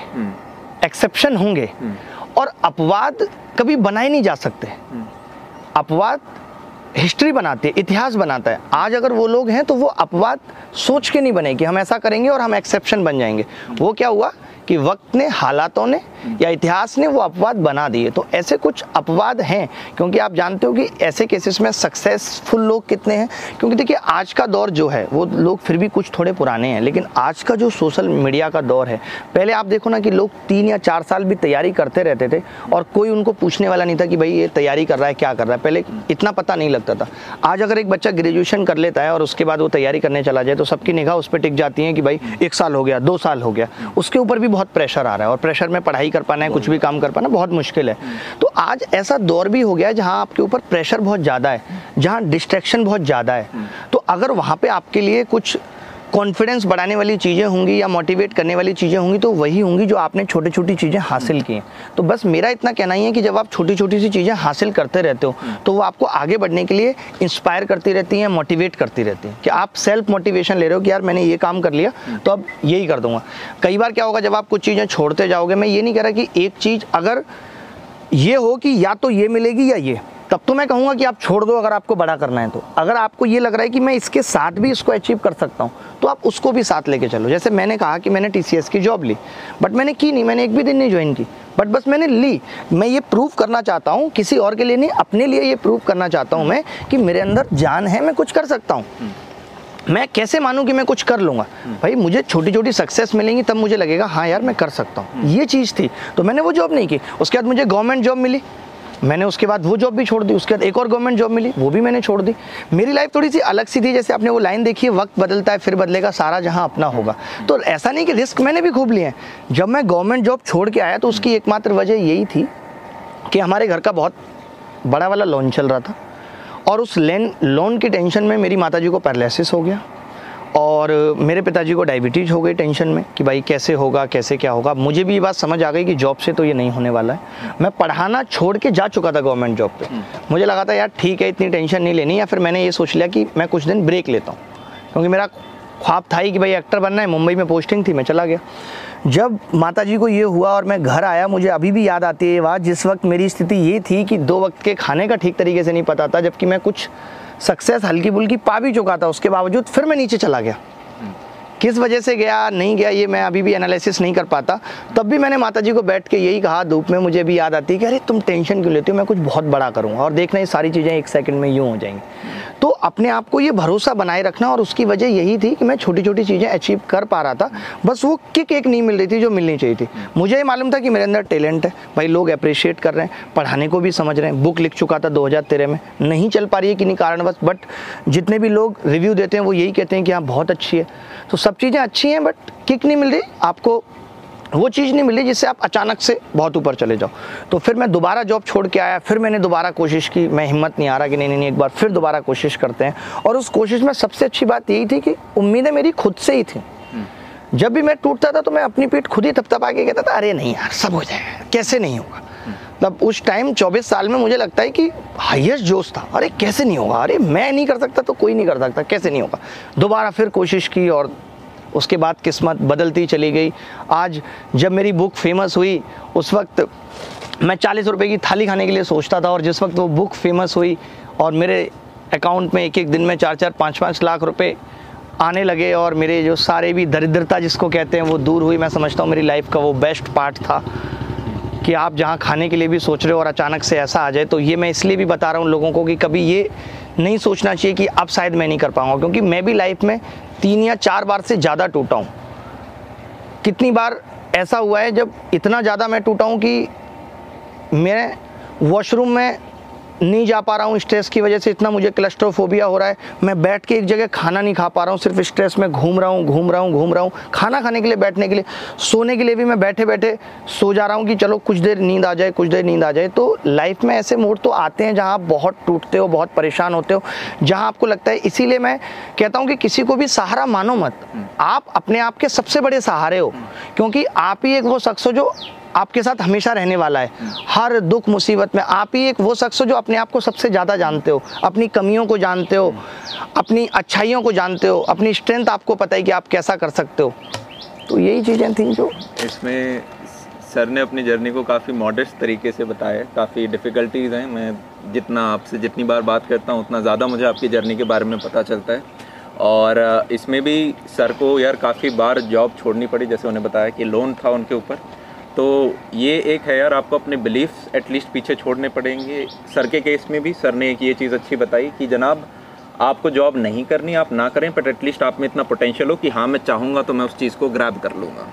एक्सेप्शन हम्म। होंगे हम्म। और अपवाद कभी बनाए नहीं जा सकते। अपवाद हिस्ट्री बनाते है इतिहास बनाता है। आज अगर वो लोग हैं तो वो अपवाद सोच के नहीं बने कि हम ऐसा करेंगे और हम एक्सेप्शन बन जाएँगे। वो क्या हुआ? कि वक्त ने, हालातों ने या इतिहास ने वो अपवाद बना दिए। तो ऐसे कुछ अपवाद हैं, क्योंकि आप जानते हो कि ऐसे केसेस में सक्सेसफुल लोग कितने हैं? क्योंकि देखिए, आज का दौर जो है, वो लोग फिर भी कुछ थोड़े पुराने हैं, लेकिन आज का जो सोशल मीडिया का दौर है, पहले आप देखो ना कि लोग तीन या चार साल भी तैयारी करते रहते थे और कोई उनको पूछने वाला नहीं था कि भाई ये तैयारी कर रहा है, क्या कर रहा है? पहले इतना पता नहीं लगता था। आज अगर एक बच्चा ग्रेजुएशन कर लेता है और उसके बाद वो तैयारी करने चला जाए तो सबकी निगाह उस पर टिक जाती है कि भाई एक साल हो गया, दो साल हो गया। उसके ऊपर भी बहुत प्रेशर आ रहा है और प्रेशर में पढ़ाई कर पाना है, कुछ भी काम कर पाना, बहुत मुश्किल है। तो आज ऐसा दौर भी हो गया है जहाँ आपके ऊपर प्रेशर बहुत ज़्यादा है, जहाँ डिस्ट्रैक्शन बहुत ज़्यादा है। तो अगर वहाँ पर आपके लिए कुछ कॉन्फिडेंस बढ़ाने वाली चीज़ें होंगी या मोटिवेट करने वाली चीज़ें होंगी तो वही होंगी जो आपने छोटी छोटी चीज़ें हासिल की। हैं तो बस मेरा इतना कहना ही है कि जब आप छोटी छोटी सी चीज़ें हासिल करते रहते हो तो वो आपको आगे बढ़ने के लिए इंस्पायर करती रहती हैं मोटिवेट करती रहती हैं कि आप सेल्फ मोटिवेशन ले रहे हो कि यार मैंने ये काम कर लिया तो अब यही कर दूँगा। कई बार क्या होगा जब आप कुछ चीज़ें छोड़ते जाओगे मैं ये नहीं कह रहा कि एक चीज़ अगर ये हो कि या तो ये मिलेगी या ये तब तो मैं कहूँगा कि आप छोड़ दो अगर आपको बड़ा करना है तो। अगर आपको ये लग रहा है कि मैं इसके साथ भी इसको अचीव कर सकता हूँ तो आप उसको भी साथ लेके चलो। जैसे मैंने कहा कि मैंने टीसीएस की जॉब ली बट मैंने की नहीं, मैंने एक भी दिन नहीं ज्वाइन की। बट बस मैंने ली। मैं ये प्रूव करना चाहता हूँ, किसी और के लिए नहीं, अपने लिए ये प्रूव करना चाहता हूँ मैं कि मेरे अंदर जान है, मैं कुछ कर सकता हूँ। मैं कैसे मानूं कि मैं कुछ कर लूँगा? भाई, मुझे छोटी छोटी सक्सेस मिलेंगी, तब मुझे लगेगा हाँ यार, मैं कर सकता हूँ। ये चीज़ थी। तो मैंने वो जॉब नहीं की। उसके बाद मुझे गवर्नमेंट जॉब मिली। मैंने उसके बाद वो जॉब भी छोड़ दी, उसके बाद एक और गवर्नमेंट जॉब मिली, वो भी मैंने छोड़ दी। मेरी लाइफ थोड़ी सी अलग सी थी, जैसे आपने वो लाइन देखी है वक्त बदलता है, फिर बदलेगा, सारा जहाँ अपना होगा। तो ऐसा नहीं कि रिस्क मैंने भी खूब लिए हैं। जब मैं गवर्नमेंट जॉब छोड़ के आया तो उसकी एकमात्र वजह यही थी कि हमारे घर का बहुत बड़ा वाला लोन चल रहा था। और उस लेन लोन की टेंशन में मेरी माता जी को पैरालिसिस हो गया। और मेरे पिताजी को डायबिटीज़ हो गई टेंशन में कि भाई कैसे होगा कैसे क्या होगा। मुझे भी ये बात समझ आ गई कि जॉब से तो ये नहीं होने वाला है। मैं पढ़ाना छोड़ के जा चुका था गवर्नमेंट जॉब पे। मुझे लगा था यार ठीक है इतनी टेंशन नहीं लेनी। या फिर मैंने ये सोच लिया कि मैं कुछ दिन ब्रेक लेता हूँ। क्योंकि मेरा ख्वाब था ही कि भाई एक्टर बनना है। मुंबई में पोस्टिंग थी मैं चला गया। जब माता जी को ये हुआ और मैं घर आया मुझे अभी भी याद आती है ये बात। जिस वक्त मेरी स्थिति ये थी कि दो वक्त के खाने का ठीक तरीके से नहीं पता था जबकि मैं कुछ सक्सेस हल्की बुल्की पा भी चुका था उसके बावजूद फिर मैं नीचे चला गया। किस वजह से गया, नहीं गया, ये मैं अभी भी एनालिसिस नहीं कर पाता। तब भी मैंने माता जी को बैठ के यही कहा, धूप में मुझे भी याद आती है कि अरे तुम टेंशन क्यों लेते हो? मैं कुछ बहुत बड़ा करूँगा। और देखना, ये सारी चीज़ें एक सेकंड में यूँ हो जाएँगी। तो अपने आप को ये भरोसा बनाए रखना और उसकी वजह यही थी कि मैं छोटी छोटी चीज़ें अचीव कर पा रहा था। बस वो किक एक नहीं मिल रही थी जो मिलनी चाहिए थी। मुझे ये मालूम था कि मेरे अंदर टैलेंट है। भाई लोग अप्रिशिएट कर रहे हैं, पढ़ाने को भी समझ रहे हैं। बुक लिख चुका था 2013 में। नहीं चल पा रही है किन्हीं कारणवश बट जितने भी लोग रिव्यू देते हैं, वो यही कहते हैं कि हाँ बहुत अच्छी है। तो सब चीज़ें अच्छी हैं बट किक नहीं मिल रही। आपको वो चीज़ नहीं मिली जिससे आप अचानक से बहुत ऊपर चले जाओ। तो फिर मैं दोबारा जॉब छोड़ के आया फिर मैंने दोबारा कोशिश की। मैं हिम्मत नहीं आ रहा कि नहीं नहीं नहीं एक बार फिर दोबारा कोशिश करते हैं। और उस कोशिश में सबसे अच्छी बात यही थी कि उम्मीदें मेरी खुद से ही थी। जब भी मैं टूटता था तो मैं अपनी पीठ खुद ही थपथपा के कहता था अरे नहीं यार सब हो जाएगा कैसे नहीं होगा? तब उस टाइम 24 साल में मुझे लगता है कि हाईएस्ट जोश था। अरे, कैसे नहीं होगा? अरे, मैं नहीं कर सकता तो कोई नहीं कर सकता। कैसे नहीं होगा? दोबारा फिर कोशिश की और उसके बाद किस्मत बदलती चली गई। आज जब मेरी बुक फ़ेमस हुई, उस वक्त मैं चालीस रुपये की थाली खाने के लिए सोचता था और जिस वक्त वो बुक फ़ेमस हुई और मेरे अकाउंट में एक एक दिन में चार चार पाँच पाँच लाख रुपए आने लगे और मेरे जो सारे भी दरिद्रता जिसको कहते हैं, वो दूर हुई। मैं समझता हूँ मेरी लाइफ का वो बेस्ट पार्ट था। कि आप जहाँ खाने के लिए भी सोच रहे हो और अचानक से ऐसा आ जाए तो ये मैं इसलिए भी बता रहा हूँ लोगों को कि कभी ये नहीं सोचना चाहिए कि अब शायद मैं नहीं कर पाऊँगा, क्योंकि मैं भी लाइफ में तीन या चार बार से ज़्यादा टूटा हूँ। कितनी बार ऐसा हुआ है जब इतना ज़्यादा मैं टूटा हूँ कि मैं वॉशरूम में नहीं जा पा रहा हूँ स्ट्रेस की वजह से, इतना मुझे क्लस्ट्रोफोबिया हो रहा है। मैं बैठ के एक जगह खाना नहीं खा पा रहा हूँ, सिर्फ़ स्ट्रेस में घूम रहा हूँ, घूम रहा हूँ, घूम रहा हूँ। खाना खाने के लिए, बैठने के लिए, सोने के लिए भी मैं बैठे बैठे सो जा रहा हूँ कि चलो कुछ देर नींद आ जाए, कुछ देर नींद आ जाए। तो लाइफ में ऐसे मोड तो आते हैं जहाँ आप बहुत टूटते हो, बहुत परेशान होते हो, जहाँ आपको लगता है, इसीलिए मैं कहता हूँ कि किसी को भी सहारा मानो मत। आप अपने आप के सबसे बड़े सहारे हो, क्योंकि आप ही एक वो शख्स हो जो आपके साथ हमेशा रहने वाला है। हर दुख मुसीबत में आप ही एक वो शख्स हो जो अपने आप को सबसे ज़्यादा जानते हो, अपनी कमियों को जानते हो, अपनी अच्छाइयों को जानते हो, अपनी स्ट्रेंथ आपको पता है कि आप कैसा कर सकते हो। तो यही चीज़ें थी जो। इसमें सर ने अपनी जर्नी को काफ़ी मॉडेस्ट तरीके से बताया, काफ़ी डिफ़िकल्टीज़ हैं। मैं जितना आपसे जितनी बार बात करता हूँ, उतना ज़्यादा मुझे आपकी जर्नी के बारे में पता चलता है। और इसमें भी सर को यार काफ़ी बार जॉब छोड़नी पड़ी, जैसे उन्हें बताया कि लोन था उनके ऊपर। तो ये एक है यार आपको अपने बिलीफ्स एटलीस्ट पीछे छोड़ने पड़ेंगे। सर के केस में भी सर ने एक ये चीज़ अच्छी बताई कि जनाब आपको जॉब नहीं करनी आप ना करें बट एटलीस्ट आप में इतना पोटेंशियल हो कि हाँ मैं चाहूँगा तो मैं उस चीज़ को ग्रैब कर लूँगा।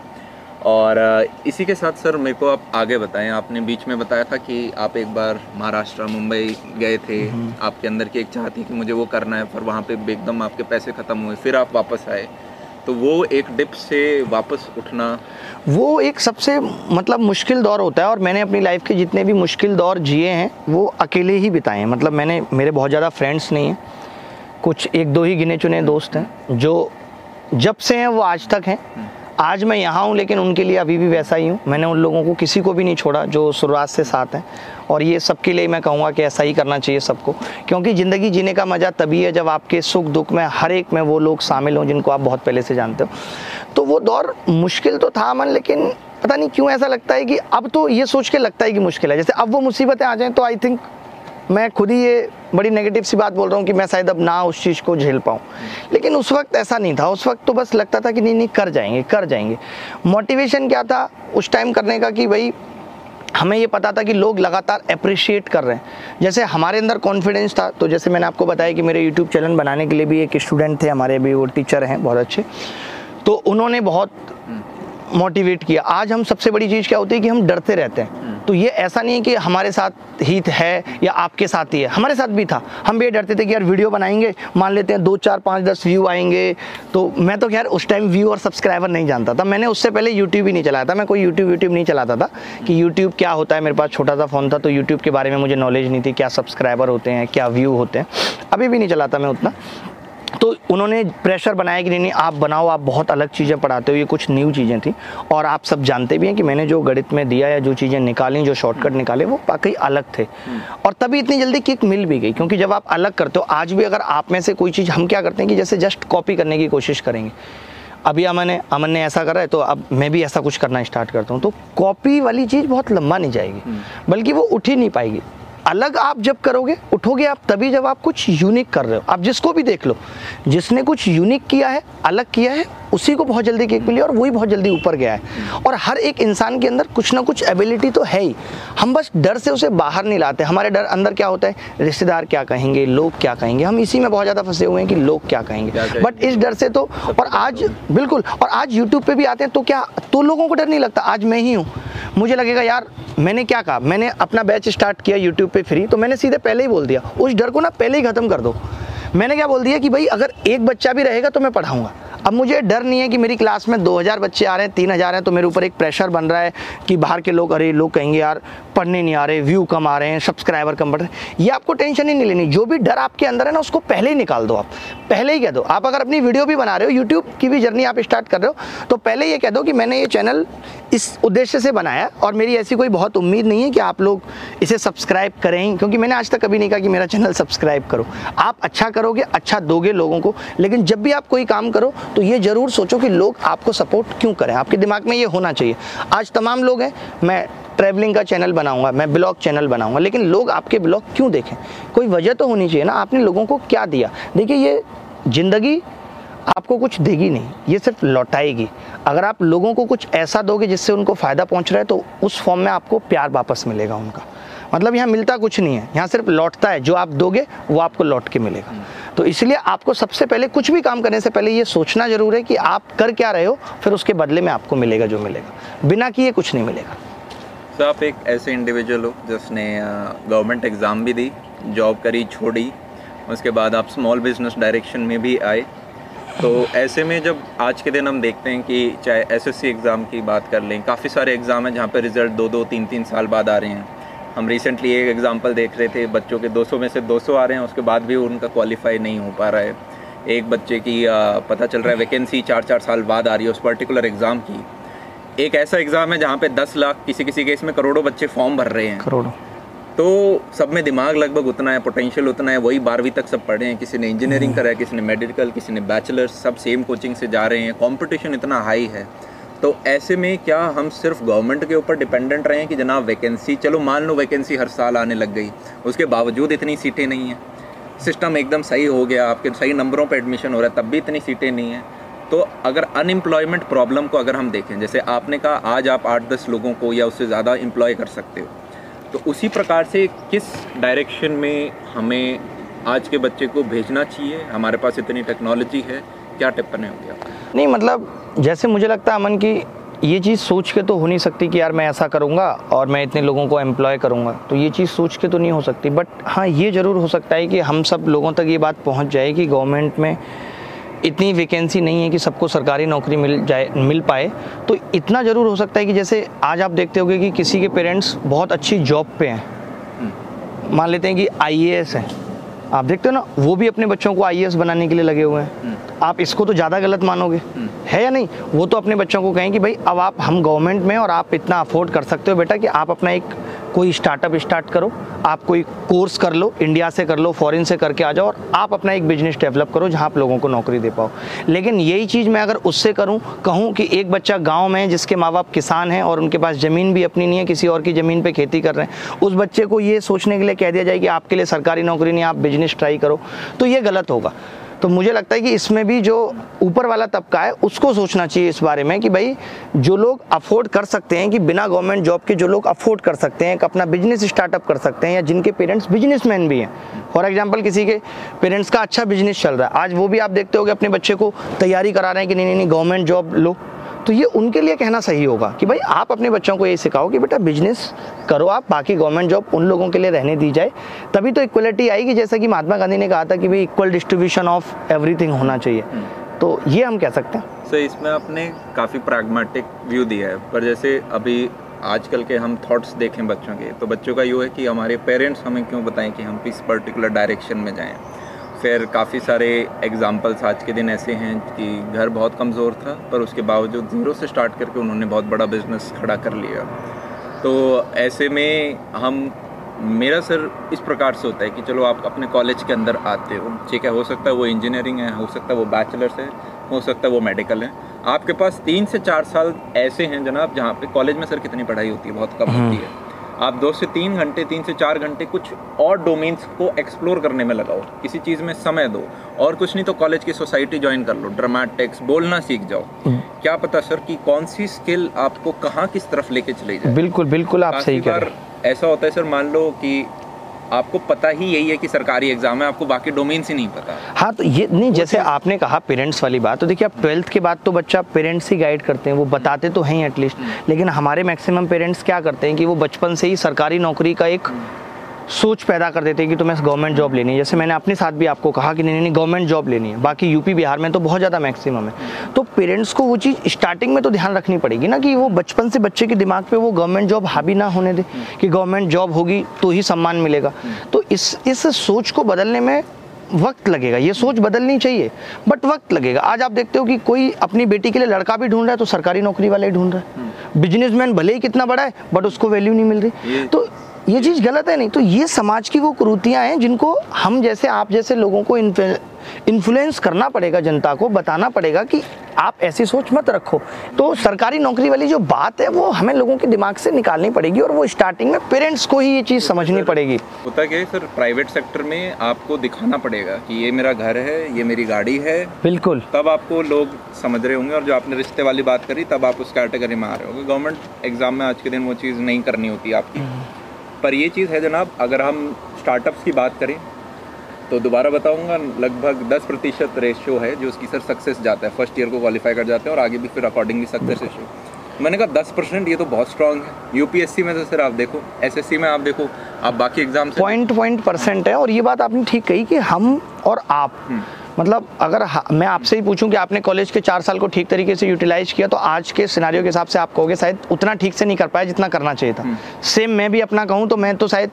और इसी के साथ सर मेरे को आप आगे बताएँ। आपने बीच में बताया था कि आप एक बार महाराष्ट्र मुंबई गए थे। आपके अंदर की एक चाह थी कि मुझे वो करना है पर वहाँ पे एकदम आपके पैसे ख़त्म हुए फिर आप वापस आए। तो वो एक डिप से वापस उठना। वो एक सबसे मतलब मुश्किल दौर होता है और मैंने अपनी लाइफ के जितने भी मुश्किल दौर जिए हैं, वो अकेले ही बिताए हैं। मतलब मैंने, मेरे बहुत ज़्यादा फ्रेंड्स नहीं हैं। कुछ एक दो ही गिने चुने दोस्त हैं, जो जब से हैं वो आज तक हैं। आज मैं यहाँ हूँ, लेकिन उनके लिए अभी भी वैसा ही हूँ। मैंने उन लोगों को किसी को भी नहीं छोड़ा जो शुरुआत से साथ हैं। और ये सबके लिए मैं कहूँगा कि ऐसा ही करना चाहिए सबको। क्योंकि ज़िंदगी जीने का मज़ा तभी है जब आपके सुख दुख में हर एक में वो लोग शामिल हों जिनको आप बहुत पहले से जानते हो। तो वो दौर मुश्किल तो था मन, लेकिन पता नहीं क्यों ऐसा लगता है कि अब तो ये सोच के लगता है कि मुश्किल है। जैसे अब वो मुसीबतें आ जाएँ तो आई थिंक मैं खुद ही ये बड़ी नेगेटिव सी बात बोल रहा हूँ कि मैं शायद अब ना उस चीज़ को झेल पाऊँ। लेकिन उस वक्त ऐसा नहीं था। उस वक्त तो बस लगता था कि नहीं नहीं, कर जाएँगे कर जाएँगे। मोटिवेशन क्या था उस टाइम करने का कि भाई, हमें ये पता था कि लोग लगातार अप्रिशिएट कर रहे हैं। जैसे हमारे अंदर कॉन्फिडेंस था तो जैसे मैंने आपको बताया कि मेरे यूट्यूब चैनल बनाने के लिए भी एक स्टूडेंट थे, हमारे भी वो टीचर हैं, बहुत अच्छे। तो उन्होंने बहुत मोटिवेट किया। आज हम सबसे बड़ी चीज़ क्या होती है कि हम डरते रहते हैं। तो ये ऐसा नहीं है कि हमारे साथ ही है या आपके साथ ही है। हमारे साथ भी था। हम भी ये डरते थे कि यार वीडियो बनाएँगे मान लेते हैं दो चार पाँच दस व्यू आएँगे। तो मैं तो खैर उस टाइम व्यू और सब्सक्राइबर नहीं जानता था। मैंने उससे पहले यूट्यूब ही नहीं चलाया था। मैं कोई यूट्यूब यूट्यूब नहीं चलाता था कि यूट्यूब क्या होता है। मेरे पास छोटा सा फ़ोन था तो यूट्यूब के बारे में मुझे नॉलेज नहीं थी। क्या सब्सक्राइबर होते हैं क्या व्यू होते हैं। अभी भी नहीं चलाता मैं उतना। तो उन्होंने प्रेशर बनाया कि नहीं नहीं आप बनाओ आप बहुत अलग चीज़ें पढ़ाते हो ये कुछ न्यू चीज़ें थी। और आप सब जानते भी हैं कि मैंने जो गणित में दिया या जो चीज़ें निकाली जो शॉर्टकट निकाले वो वाकई अलग थे। और तभी इतनी जल्दी किक मिल भी गई क्योंकि जब आप अलग करते हो आज भी अगर आप में से कोई चीज़ हम क्या करते हैं कि जैसे जस्ट कॉपी करने की कोशिश करेंगे। अभी अमन है अमन ने ऐसा करा है तो अब मैं भी ऐसा कुछ करना स्टार्ट करता हूँ। तो कॉपी वाली चीज़ बहुत लंबा नहीं जाएगी बल्कि वो उठ ही नहीं पाएगी। अलग आप जब करोगे उठोगे आप तभी जब आप कुछ यूनिक कर रहे हो। आप जिसको भी देख लो जिसने कुछ यूनिक किया है अलग किया है उसी को बहुत जल्दी केक मिली और वही बहुत जल्दी ऊपर गया है। और हर एक इंसान के अंदर कुछ ना कुछ एबिलिटी तो है ही। हम बस डर से उसे बाहर नहीं लाते। हमारे डर अंदर क्या होता है? रिश्तेदार क्या कहेंगे? लोग क्या कहेंगे? हम इसी में बहुत ज़्यादा फंसे हुए हैं कि लोग क्या कहेंगे। बट इस डर से तो और आज बिल्कुल और आज यूट्यूब पर भी आते हैं तो क्या तो लोगों को डर नहीं लगता। आज मैं ही हूँ। मुझे लगेगा यार मैंने क्या कहा? मैंने अपना बैच स्टार्ट किया यूट्यूब पे फ्री तो मैंने सीधे पहले ही बोल दिया। उस डर को ना पहले ही ख़त्म कर दो। मैंने क्या बोल दिया कि भाई, अगर एक बच्चा भी रहेगा तो मैं पढ़ाऊँगा। अब मुझे डर नहीं है कि मेरी क्लास में 2000 बच्चे आ रहे हैं 3000 हैं तो मेरे ऊपर एक प्रेशर बन रहा है कि बाहर के लोग, अरे, लोग कहेंगे, यार, पढ़ने नहीं आ रहे व्यू कम आ रहे हैं सब्सक्राइबर कम बढ़ रहे हैं। ये आपको टेंशन ही नहीं लेनी। जो भी डर आपके अंदर है ना, उसको पहले ही निकाल दो आप। पहले ही कह दो। आप अगर अपनी वीडियो भी बना रहे हो यूट्यूब की भी जर्नी आप स्टार्ट कर रहे हो तो पहले ये कह दो कि मैंने ये चैनल इस उद्देश्य से बनाया और मेरी ऐसी कोई बहुत उम्मीद नहीं है कि आप लोग इसे सब्सक्राइब करें, क्योंकि मैंने आज तक कभी नहीं कहा कि मेरा चैनल सब्सक्राइब करो। आप अच्छा करोगे अच्छा दोगे लोगों को। लेकिन जब भी आप कोई काम करो तो ये ज़रूर सोचो कि लोग आपको सपोर्ट क्यों करें। आपके दिमाग में ये होना चाहिए। आज तमाम लोग हैं, मैं ट्रैवलिंग का चैनल बनाऊँगा, मैं ब्लॉग चैनल बनाऊँगा, लेकिन लोग आपके ब्लॉग क्यों देखें? कोई वजह तो होनी चाहिए ना, आपने लोगों को क्या दिया? देखिए, ये ज़िंदगी आपको कुछ देगी नहीं, ये सिर्फ़ लौटाएगी। अगर आप लोगों को कुछ ऐसा दोगे जिससे उनको फ़ायदा पहुँच रहा है तो उस फॉर्म में आपको प्यार वापस मिलेगा उनका। मतलब यहाँ मिलता कुछ नहीं है। यहाँ सिर्फ़ लौटता है। जो आप दोगे, वो आपको लौट के मिलेगा। तो इसलिए आपको सबसे पहले कुछ भी काम करने से पहले ये सोचना ज़रूर है कि आप कर क्या रहे हो, फिर उसके बदले में आपको मिलेगा जो मिलेगा। बिना किए कुछ नहीं मिलेगा। तो आप एक ऐसे इंडिविजुअल हो, जिसने गवर्नमेंट एग्ज़ाम भी दी जॉब करी, छोड़ी, उसके बाद आप स्मॉल बिज़नेस डायरेक्शन में भी आए। तो ऐसे में जब आज के दिन हम देखते हैं कि चाहे एसएससी एग्ज़ाम की बात कर लें, काफ़ी सारे एग्ज़ाम हैं जहाँ पर रिज़ल्ट दो दो तीन तीन साल बाद आ रहे हैं। हम रिसेंटली एक एग्ज़ाम्पल देख रहे थे बच्चों के 200 में से 200 आ रहे हैं उसके बाद भी उनका क्वालिफाई नहीं हो पा रहा है। एक बच्चे की पता चल रहा है वैकेंसी चार चार साल बाद आ रही है उस पर्टिकुलर एग्ज़ाम की। एक ऐसा एग्ज़ाम है जहाँ पे दस लाख किसी किसी केस में करोड़ों बच्चे फॉर्म भर रहे हैं। करोड़ों। तो सब में दिमाग लगभग उतना है पोटेंशियल उतना है वही बारहवीं तक सब पढ़े हैं किसी ने इंजीनियरिंग करा है किसी ने मेडिकल किसी ने बैचलर सब सेम कोचिंग से जा रहे हैं। कंपटीशन इतना हाई है। तो ऐसे में क्या हम सिर्फ़ गवर्नमेंट के ऊपर डिपेंडेंट रहे कि जनाब वैकेंसी चलो मान लो वैकेंसी हर साल आने लग गई, उसके बावजूद इतनी सीटें नहीं हैं। सिस्टम एकदम सही हो गया, आपके सही नंबरों पर एडमिशन हो रहा है, तब भी इतनी सीटें नहीं हैं। तो अगर अनएम्प्लॉयमेंट प्रॉब्लम को अगर हम देखें, जैसे आपने कहा, आज आप आठ दस लोगों को या उससे ज़्यादा एम्प्लॉय कर सकते हो। तो उसी प्रकार से किस डायरेक्शन में हमें आज के बच्चे को भेजना चाहिए? हमारे पास इतनी टेक्नोलॉजी है क्या टिप्पणी होगी आप नहीं मतलब जैसे मुझे लगता है अमन की ये चीज़ सोच के तो हो नहीं सकती कि यार मैं ऐसा करूँगा और मैं इतने लोगों को एम्प्लॉय करूँगा। तो ये चीज़ सोच के तो नहीं हो सकती। बट हाँ ये ज़रूर हो सकता है कि हम सब लोगों तक ये बात पहुँच जाए कि गवर्नमेंट में इतनी वैकेंसी नहीं है कि सबको सरकारी नौकरी मिल जाए मिल पाए। तो इतना ज़रूर हो सकता है कि जैसे आज आप देखते होगे कि किसी के पेरेंट्स बहुत अच्छी जॉब पे हैं। मान लेते हैं कि आईएएस हैं। आप देखते हो ना वो भी अपने बच्चों को आईएएस बनाने के लिए लगे हुए हैं। आप इसको तो ज़्यादा गलत मानोगे। है या नहीं? वो तो अपने बच्चों को कहें कि भाई, अब आप हम गवर्नमेंट में और आप इतना अफोर्ड कर सकते हो बेटा कि आप अपना एक कोई स्टार्टअप स्टार्ट करो, आप कोई कोर्स कर लो इंडिया से कर लो फॉरेन से करके आ जाओ और आप अपना एक बिज़नेस डेवलप करो जहाँ आप लोगों को नौकरी दे पाओ। लेकिन यही चीज़ मैं अगर उससे करूँ, कहूँ कि एक बच्चा गाँव में जिसके माँ बाप किसान हैं और उनके पास ज़मीन भी अपनी नहीं है, किसी और की ज़मीन पर खेती कर रहे हैं, उस बच्चे को ये सोचने के लिए कह दिया जाए कि आपके लिए सरकारी नौकरी नहीं, आप बिज़नेस ट्राई करो तो ये गलत होगा। तो मुझे लगता है कि इसमें भी जो ऊपर वाला तबका है, उसको सोचना चाहिए इस बारे में कि भाई, जो लोग अफोर्ड कर सकते हैं कि बिना गवर्नमेंट जॉब के जो लोग अफोर्ड कर सकते हैं अपना बिज़नेस स्टार्टअप कर सकते हैं या जिनके पेरेंट्स बिजनेसमैन भी हैं। फॉर एग्ज़ाम्पल किसी के पेरेंट्स का अच्छा बिज़नेस चल रहा है। आज वो भी आप देखते हो अपने बच्चे को तैयारी करा रहे हैं कि नहीं नहीं नहीं गवर्नमेंट जॉब लो। तो ये उनके लिए कहना सही होगा कि भाई आप अपने बच्चों को ये सिखाओ कि बेटा बिज़नेस करो आप, बाकी गवर्नमेंट जॉब उन लोगों के लिए रहने दी जाए। तभी तो इक्वलिटी आएगी, जैसा कि महात्मा गांधी ने कहा था कि भाई इक्वल डिस्ट्रीब्यूशन ऑफ़ एवरीथिंग होना चाहिए। तो ये हम कह सकते हैं। सर इसमें आपने काफ़ी प्रैग्मेटिक व्यू दिया है। पर जैसे अभी आजकल के हम थॉट्स देखें बच्चों के तो बच्चों का यूँ है कि हमारे पेरेंट्स हमें क्यों बताएँ कि हम किस पर्टिकुलर डायरेक्शन में जाएँ? फिर काफ़ी सारे एग्जाम्पल्स आज के दिन ऐसे हैं कि घर बहुत कमज़ोर था पर उसके बावजूद ज़ीरो से स्टार्ट करके उन्होंने बहुत बड़ा बिज़नेस खड़ा कर लिया। तो ऐसे में हम मेरा सर इस प्रकार से होता है कि चलो आप अपने कॉलेज के अंदर आते हो ठीक है हो सकता है वो इंजीनियरिंग है हो सकता है वो बैचलर्स है हो सकता है वो मेडिकल है। आपके पास तीन से चार साल ऐसे हैं जनाब जहाँ पे कॉलेज में सर कितनी पढ़ाई होती है बहुत कम होती है। आप दो से तीन घंटे तीन से चार घंटे कुछ और डोमेन्स को एक्सप्लोर करने में लगाओ। किसी चीज़ में समय दो। और कुछ नहीं तो कॉलेज की सोसाइटी ज्वाइन कर लो। ड्रामेटिक्स बोलना सीख जाओ। क्या पता सर कि कौन सी स्किल आपको कहाँ किस तरफ़ लेके चले जाए? बिल्कुल बिल्कुल आप सही कह रहे ऐसा होता है सर मान लो कि आपको पता ही यही है कि सरकारी एग्ज़ाम है आपको बाकी डोमेन से नहीं पता। हाँ तो ये नहीं जैसे आपने कहा पेरेंट्स वाली बात तो देखिए आप ट्वेल्थ के बाद तो बच्चा पेरेंट्स ही गाइड करते हैं वो बताते तो हैं एटलीस्ट लेकिन हमारे मैक्सिमम पेरेंट्स क्या करते हैं कि वो बचपन से ही सरकारी नौकरी का एक सोच पैदा कर देते हैं कि तुम्हें गवर्नमेंट जॉब लेनी है। जैसे मैंने अपने साथ भी आपको कहा कि नहीं नहीं गवर्नमेंट जॉब लेनी है। बाकी यूपी बिहार में तो बहुत ज़्यादा मैक्सिमम है। तो पेरेंट्स को वो चीज़ स्टार्टिंग में तो ध्यान रखनी पड़ेगी ना कि वो बचपन से बच्चे के दिमाग पे वो गवर्नमेंट जॉब हावी ना होने दे कि गवर्नमेंट जॉब होगी तो ही सम्मान मिलेगा। तो इस इस सोच को बदलने में वक्त लगेगा। ये सोच बदलनी चाहिए बट वक्त लगेगा। आज आप देखते हो कि कोई अपनी बेटी के लिए लड़का भी ढूंढ रहा है तो सरकारी नौकरी वाला ही ढूंढ रहा है। बिजनेसमैन भले ही कितना बड़ा है बट उसको वैल्यू नहीं मिल रही। तो ये चीज़ गलत है नहीं। तो ये समाज की वो कुरूतियाँ हैं जिनको हम जैसे आप जैसे लोगों को इन्फ्लुएंस करना पड़ेगा जनता को बताना पड़ेगा कि आप ऐसी सोच मत रखो। तो सरकारी नौकरी वाली जो बात है वो हमें लोगों के दिमाग से निकालनी पड़ेगी और वो स्टार्टिंग में पेरेंट्स को ही ये चीज़ समझनी पड़ेगी। होता क्या है सर प्राइवेट सेक्टर में आपको दिखाना पड़ेगा कि ये मेरा घर है ये मेरी गाड़ी है। बिल्कुल। तब आपको लोग समझ रहे होंगे और जो आपने रिश्ते वाली बात करी तब आप उस कैटेगरी में आ रहे होंगे। गवर्नमेंट एग्ज़ाम में आज के दिन वो चीज़ नहीं करनी होती आपकी। पर ये चीज़ है जनाब अगर हम स्टार्टअप्स की बात करें तो दोबारा बताऊँगा लगभग 10 प्रतिशत रेशियो है जो उसकी सर सक्सेस जाता है। फ़र्स्ट ईयर को क्वालिफाई कर जाते हैं और आगे भी फिर अकॉर्डिंगली सक्सेस रेशियो मैंने कहा 10 परसेंट ये तो बहुत स्ट्रांग है। यूपीएससी में तो सर आप देखो एसएससी में आप देखो आप बाकी एग्ज़ाम पॉइंट पॉइंट परसेंट है और ये बात आपने ठीक कही कि हम और आप मतलब अगर हा- मैं आपसे ही पूछूँ कि आपने कॉलेज के चार साल को ठीक तरीके से यूटिलाइज किया तो आज के सिनारियों के हिसाब से आप कहोगे शायद उतना ठीक से नहीं कर पाया जितना करना चाहिए था। सेम मैं भी अपना कहूँ तो मैं तो शायद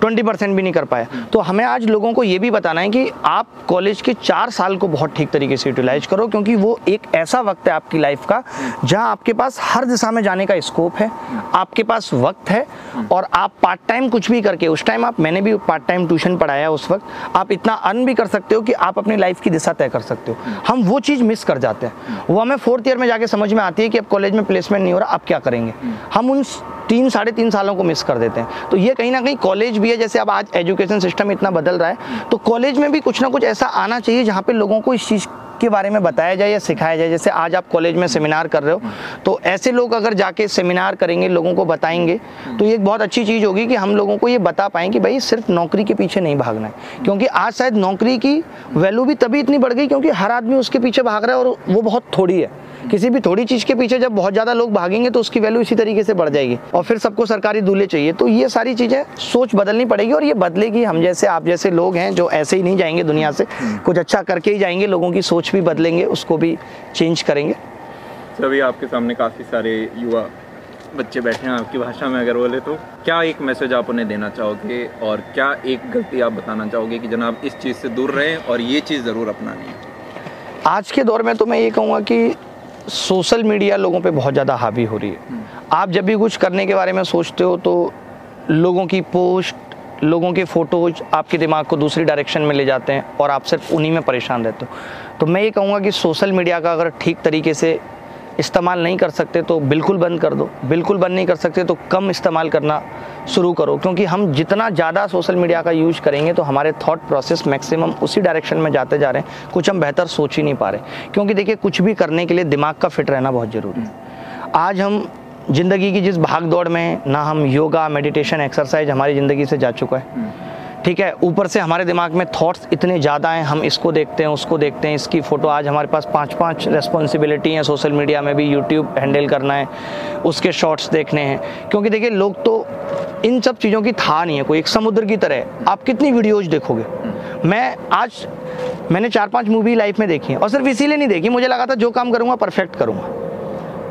ट्वेंटी परसेंट भी नहीं कर पाया। तो हमें आज लोगों को ये भी बताना है कि आप कॉलेज के चार साल को बहुत ठीक तरीके से यूटिलाइज करो, क्योंकि वो एक ऐसा वक्त है आपकी लाइफ का, जहाँ आपके पास हर दिशा में जाने का स्कोप है, आपके पास वक्त है, और आप पार्ट टाइम कुछ भी करके, उस टाइम आप, मैंने भी पार्ट टाइम ट्यूशन पढ़ाया उस वक्त, आप इतना अर्न भी कर सकते हो कि आप अपनी लाइफ की दिशा तय कर सकते हो। हम वो चीज़ मिस कर जाते हैं। वो हमें फोर्थ ईयर में जाके समझ में आती है कि अब कॉलेज में प्लेसमेंट नहीं हो रहा आप क्या करेंगे? हम उन तीन, साढ़े तीन सालों को मिस कर देते हैं। तो ये कहीं ना कहीं कॉलेज भी है, जैसे अब आज एजुकेशन सिस्टम इतना बदल रहा है तो कॉलेज में भी कुछ ना कुछ ऐसा आना चाहिए जहाँ पे लोगों को इस चीज़ के बारे में बताया जाए या सिखाया जाए। जैसे आज आप कॉलेज में सेमिनार कर रहे हो तो ऐसे लोग अगर जाके सेमिनार करेंगे, लोगों को बताएँगे तो ये एक बहुत अच्छी चीज़ होगी कि हम लोगों को ये बता पाएँ कि भाई सिर्फ़ नौकरी के पीछे नहीं भागना है। क्योंकि आज शायद नौकरी की वैल्यू भी तभी इतनी बढ़ गई क्योंकि हर आदमी उसके पीछे भाग रहा है और वो बहुत थोड़ी है। किसी भी थोड़ी चीज़ के पीछे जब बहुत ज़्यादा लोग भागेंगे तो उसकी वैल्यू इसी तरीके से बढ़ जाएगी। और फिर सबको सरकारी दूल्हे चाहिए। तो ये सारी चीज़ें सोच बदलनी पड़ेगी और ये बदलेगी। हम जैसे आप जैसे लोग हैं जो ऐसे ही नहीं जाएँगे दुनिया से कुछ अच्छा करके ही जाएँगे लोगों की सोच भी बदलेंगे उसको भी चेंज करेंगे। अभी आपके सामने काफ़ी सारे युवा बच्चे बैठे हैं आपकी भाषा में अगर बोले तो। क्या एक मैसेज आप उन्हें देना चाहोगे और क्या एक गलती आप बताना चाहोगे कि जनाब इस चीज़ से दूर रहें और ये चीज़ ज़रूर अपनानी है? आज के दौर में तो मैं ये कहूँगा कि सोशल मीडिया लोगों पे बहुत ज़्यादा हावी हो रही है। आप जब भी कुछ करने के बारे में सोचते हो तो लोगों की पोस्ट लोगों के फ़ोटोज़ आपके दिमाग को दूसरी डायरेक्शन में ले जाते हैं और आप सिर्फ़ उन्हीं में परेशान रहते हो। तो मैं ये कहूँगा कि सोशल मीडिया का अगर ठीक तरीके से इस्तेमाल नहीं कर सकते तो बिल्कुल बंद कर दो। बिल्कुल बंद नहीं कर सकते तो कम इस्तेमाल करना शुरू करो, क्योंकि हम जितना ज़्यादा सोशल मीडिया का यूज़ करेंगे तो हमारे थॉट प्रोसेस मैक्सिमम उसी डायरेक्शन में जाते जा रहे हैं। कुछ हम बेहतर सोच ही नहीं पा रहे। क्योंकि देखिए, कुछ भी करने के लिए दिमाग का फिट रहना बहुत ज़रूरी है। आज हम ज़िंदगी की जिस भाग दौड़ में ना हम योगा मेडिटेशन एक्सरसाइज हमारी ज़िंदगी से जा चुका है। ठीक है, ऊपर से हमारे दिमाग में थॉट्स इतने ज़्यादा हैं, हम इसको देखते हैं, उसको देखते हैं, इसकी फ़ोटो आज हमारे पास पाँच पाँच रेस्पॉन्सिबिलिटी हैं सोशल मीडिया में भी यूट्यूब हैंडल करना है, उसके शॉर्ट्स देखने हैं। क्योंकि देखिए, लोग तो इन सब चीज़ों की था नहीं है कोई, एक समुद्र की तरह आप कितनी वीडियोज़ देखोगे? मैं आज, मैंने चार पाँच मूवी लाइफ में देखी हैं, और सिर्फ़ इसीलिए नहीं देखी, मुझे लगा था जो काम करूँगा परफेक्ट करूँगा।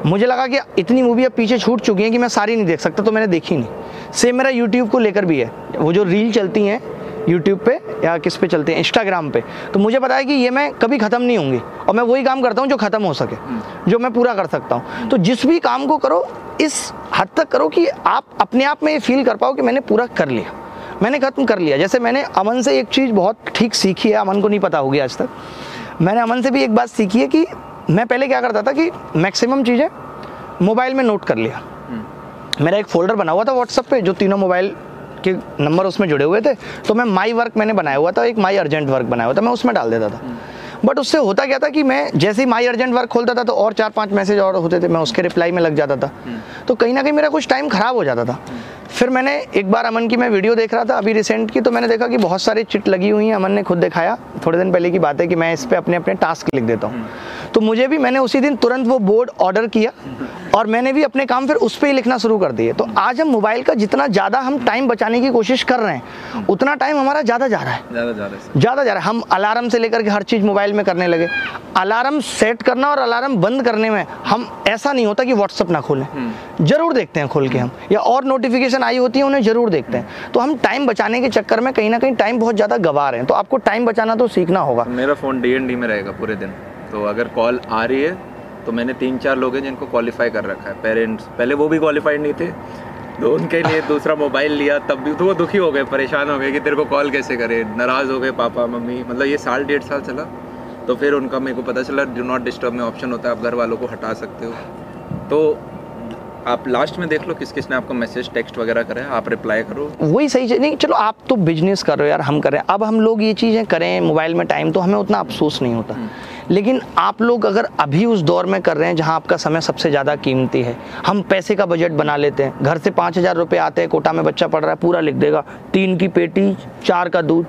मुझे लगा कि इतनी मूवी अब पीछे छूट चुकी हैं कि मैं सारी नहीं देख सकता तो मैंने देखी नहीं। सेम मेरा यूट्यूब को लेकर भी है। वो जो रील चलती हैं यूट्यूब पे या किस पे चलते हैं इंस्टाग्राम पे। तो मुझे पता है कि ये मैं कभी ख़त्म नहीं होंगी। और मैं वही काम करता हूँ जो ख़त्म हो सके, जो मैं पूरा कर सकता हूँ। तो जिस भी काम को करो, इस हद तक करो कि आप अपने आप में ये फील कर पाओ कि मैंने पूरा कर लिया। मैंने ख़त्म कर लिया। जैसे मैंने अमन से एक चीज़ बहुत ठीक सीखी है, अमन को नहीं पता होगी आज तक। मैंने अमन से भी एक बात सीखी है कि मैं पहले क्या करता था कि मैक्सिमम चीज़ें मोबाइल में नोट कर लिया। मेरा एक फोल्डर बना हुआ था व्हाट्सअप पे, जो तीनों मोबाइल के नंबर उसमें जुड़े हुए थे। तो मैं माई वर्क मैंने बनाया हुआ था, एक माई अर्जेंट वर्क बनाया हुआ था, मैं उसमें डाल देता था। बट उससे होता क्या था कि मैं जैसे ही माई अर्जेंट वर्क खोलता था तो और चार पाँच मैसेज और होते थे, मैं उसके रिप्लाई में लग जाता था। तो कहीं ना कहीं मेरा कुछ टाइम खराब हो जाता था। फिर मैंने एक बार अमन की मैं वीडियो देख रहा था अभी रिसेंट की तो मैंने देखा कि बहुत सारी चिट लगी हुई हैं। अमन ने खुद दिखाया। थोड़े दिन पहले की बात है कि मैं इस पर अपने अपने टास्क लिख देता हूँ। तो मुझे भी मैंने उसी दिन तुरंत वो बोर्ड ऑर्डर किया और मैंने भी अपने काम फिर उस पर ही लिखना शुरू कर दिए। तो आज हम मोबाइल का जितना ज़्यादा हम टाइम बचाने की कोशिश कर रहे हैं उतना टाइम हमारा ज़्यादा जा रहा है। ज़्यादा जा रहा है हम अलार्म से लेकर के हर चीज़ मोबाइल में करने लगे। अलार्म सेट करना और अलार्म बंद करने में हम ऐसा नहीं होता कि व्हाट्सअप ना खोलें। ज़रूर देखते हैं खोल के हम या और नोटिफिकेशन आई होती है, उन्हें ज़रूर देखते हैं। तो हम टाइम बचाने के चक्कर में कहीं ना कहीं टाइम बहुत ज़्यादा गवा रहे हैं। तो आपको टाइम बचाना तो सीखना होगा। मेरा फ़ोन डी एन डी में रहेगा पूरे दिन। तो अगर कॉल आ रही है तो मैंने तीन चार लोग हैं जिनको क्वालिफाई कर रखा है। पेरेंट्स पहले वो भी क्वालिफाइड नहीं थे। तो उनके लिए दूसरा मोबाइल लिया, तब भी तो वो दुखी हो गए, परेशान हो गए कि तेरे को कॉल कैसे करे? नाराज़ हो गए पापा, मम्मी। मतलब ये साल, डेढ़ साल चला। तो फिर उनका मेरे को पता चला डू नॉट डिस्टर्ब में ऑप्शन होता है, आप घर वालों को हटा सकते हो। तो आप लास्ट में देख लो किस किस ने आपको मैसेज टेक्स्ट वगैरह करा है आप रिप्लाई करो। वही सही नहीं चलो आप तो बिज़नेस कर रहे हो यार हम कर रहे हैं। अब हम लोग ये चीज़ें करें मोबाइल में टाइम तो हमें उतना अफसोस नहीं होता। लेकिन आप लोग अगर अभी उस दौर में कर रहे हैं जहाँ आपका समय सबसे ज़्यादा कीमती है हम पैसे का बजट बना लेते हैं। घर से पाँच हज़ार रुपये आते हैं कोटा में बच्चा पढ़ रहा है पूरा लिख देगा। तीन की पेटी चार का दूध।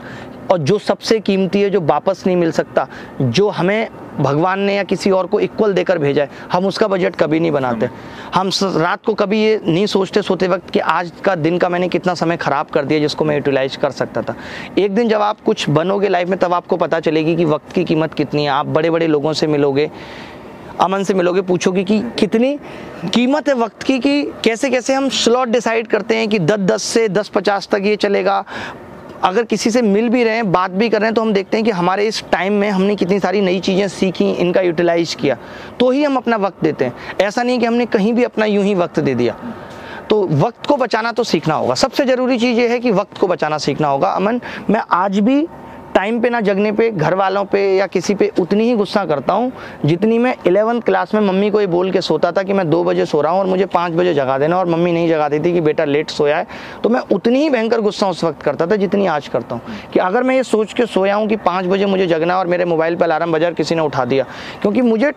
और जो सबसे कीमती है जो वापस नहीं मिल सकता जो हमें भगवान ने या किसी और को इक्वल देकर भेजा है। हम उसका बजट कभी नहीं बनाते। हम रात को कभी ये नहीं सोचते, सोते वक्त कि आज का दिन का मैंने कितना समय खराब कर दिया जिसको मैं यूटिलाइज कर सकता था। एक दिन जब आप कुछ बनोगे लाइफ में, तब आपको पता चलेगी कि वक्त की कीमत कितनी है। आप बड़े बड़े लोगों से मिलोगे, अमन से मिलोगे, पूछोगे कि कितनी कीमत है वक्त की कि कैसे कैसे हम स्लॉट डिसाइड करते हैं कि दस दस से दस पचास तक ये चलेगा। अगर किसी से मिल भी रहे हैं, बात भी कर रहे हैं तो हम देखते हैं कि हमारे इस टाइम में हमने कितनी सारी नई चीज़ें सीखी, इनका यूटिलाइज किया। तो ही हम अपना वक्त देते हैं। ऐसा नहीं कि हमने कहीं भी अपना यूँ ही वक्त दे दिया। तो वक्त को बचाना तो सीखना होगा। सबसे ज़रूरी चीज़ ये है कि वक्त को बचाना सीखना होगा। अमन, मैं आज भी टाइम पे ना जगने पे घर वालों पे या किसी पे उतनी ही गुस्सा करता हूँ, जितनी मैं इलेवंथ क्लास में मम्मी को ये बोल के सोता था कि मैं दो बजे सो रहा हूँ और मुझे पाँच बजे जगा देना और मम्मी नहीं जगाती थी कि बेटा लेट सोया है। तो मैं उतनी ही भयंकर गुस्सा उस वक्त करता था जितनी आज करता हूँ कि अगर मैं ये सोच के सोया हूँ कि पाँच बजे मुझे जगना और मेरे मोबाइल पर अलार्म बजा किसी ने उठा दिया, क्योंकि मुझे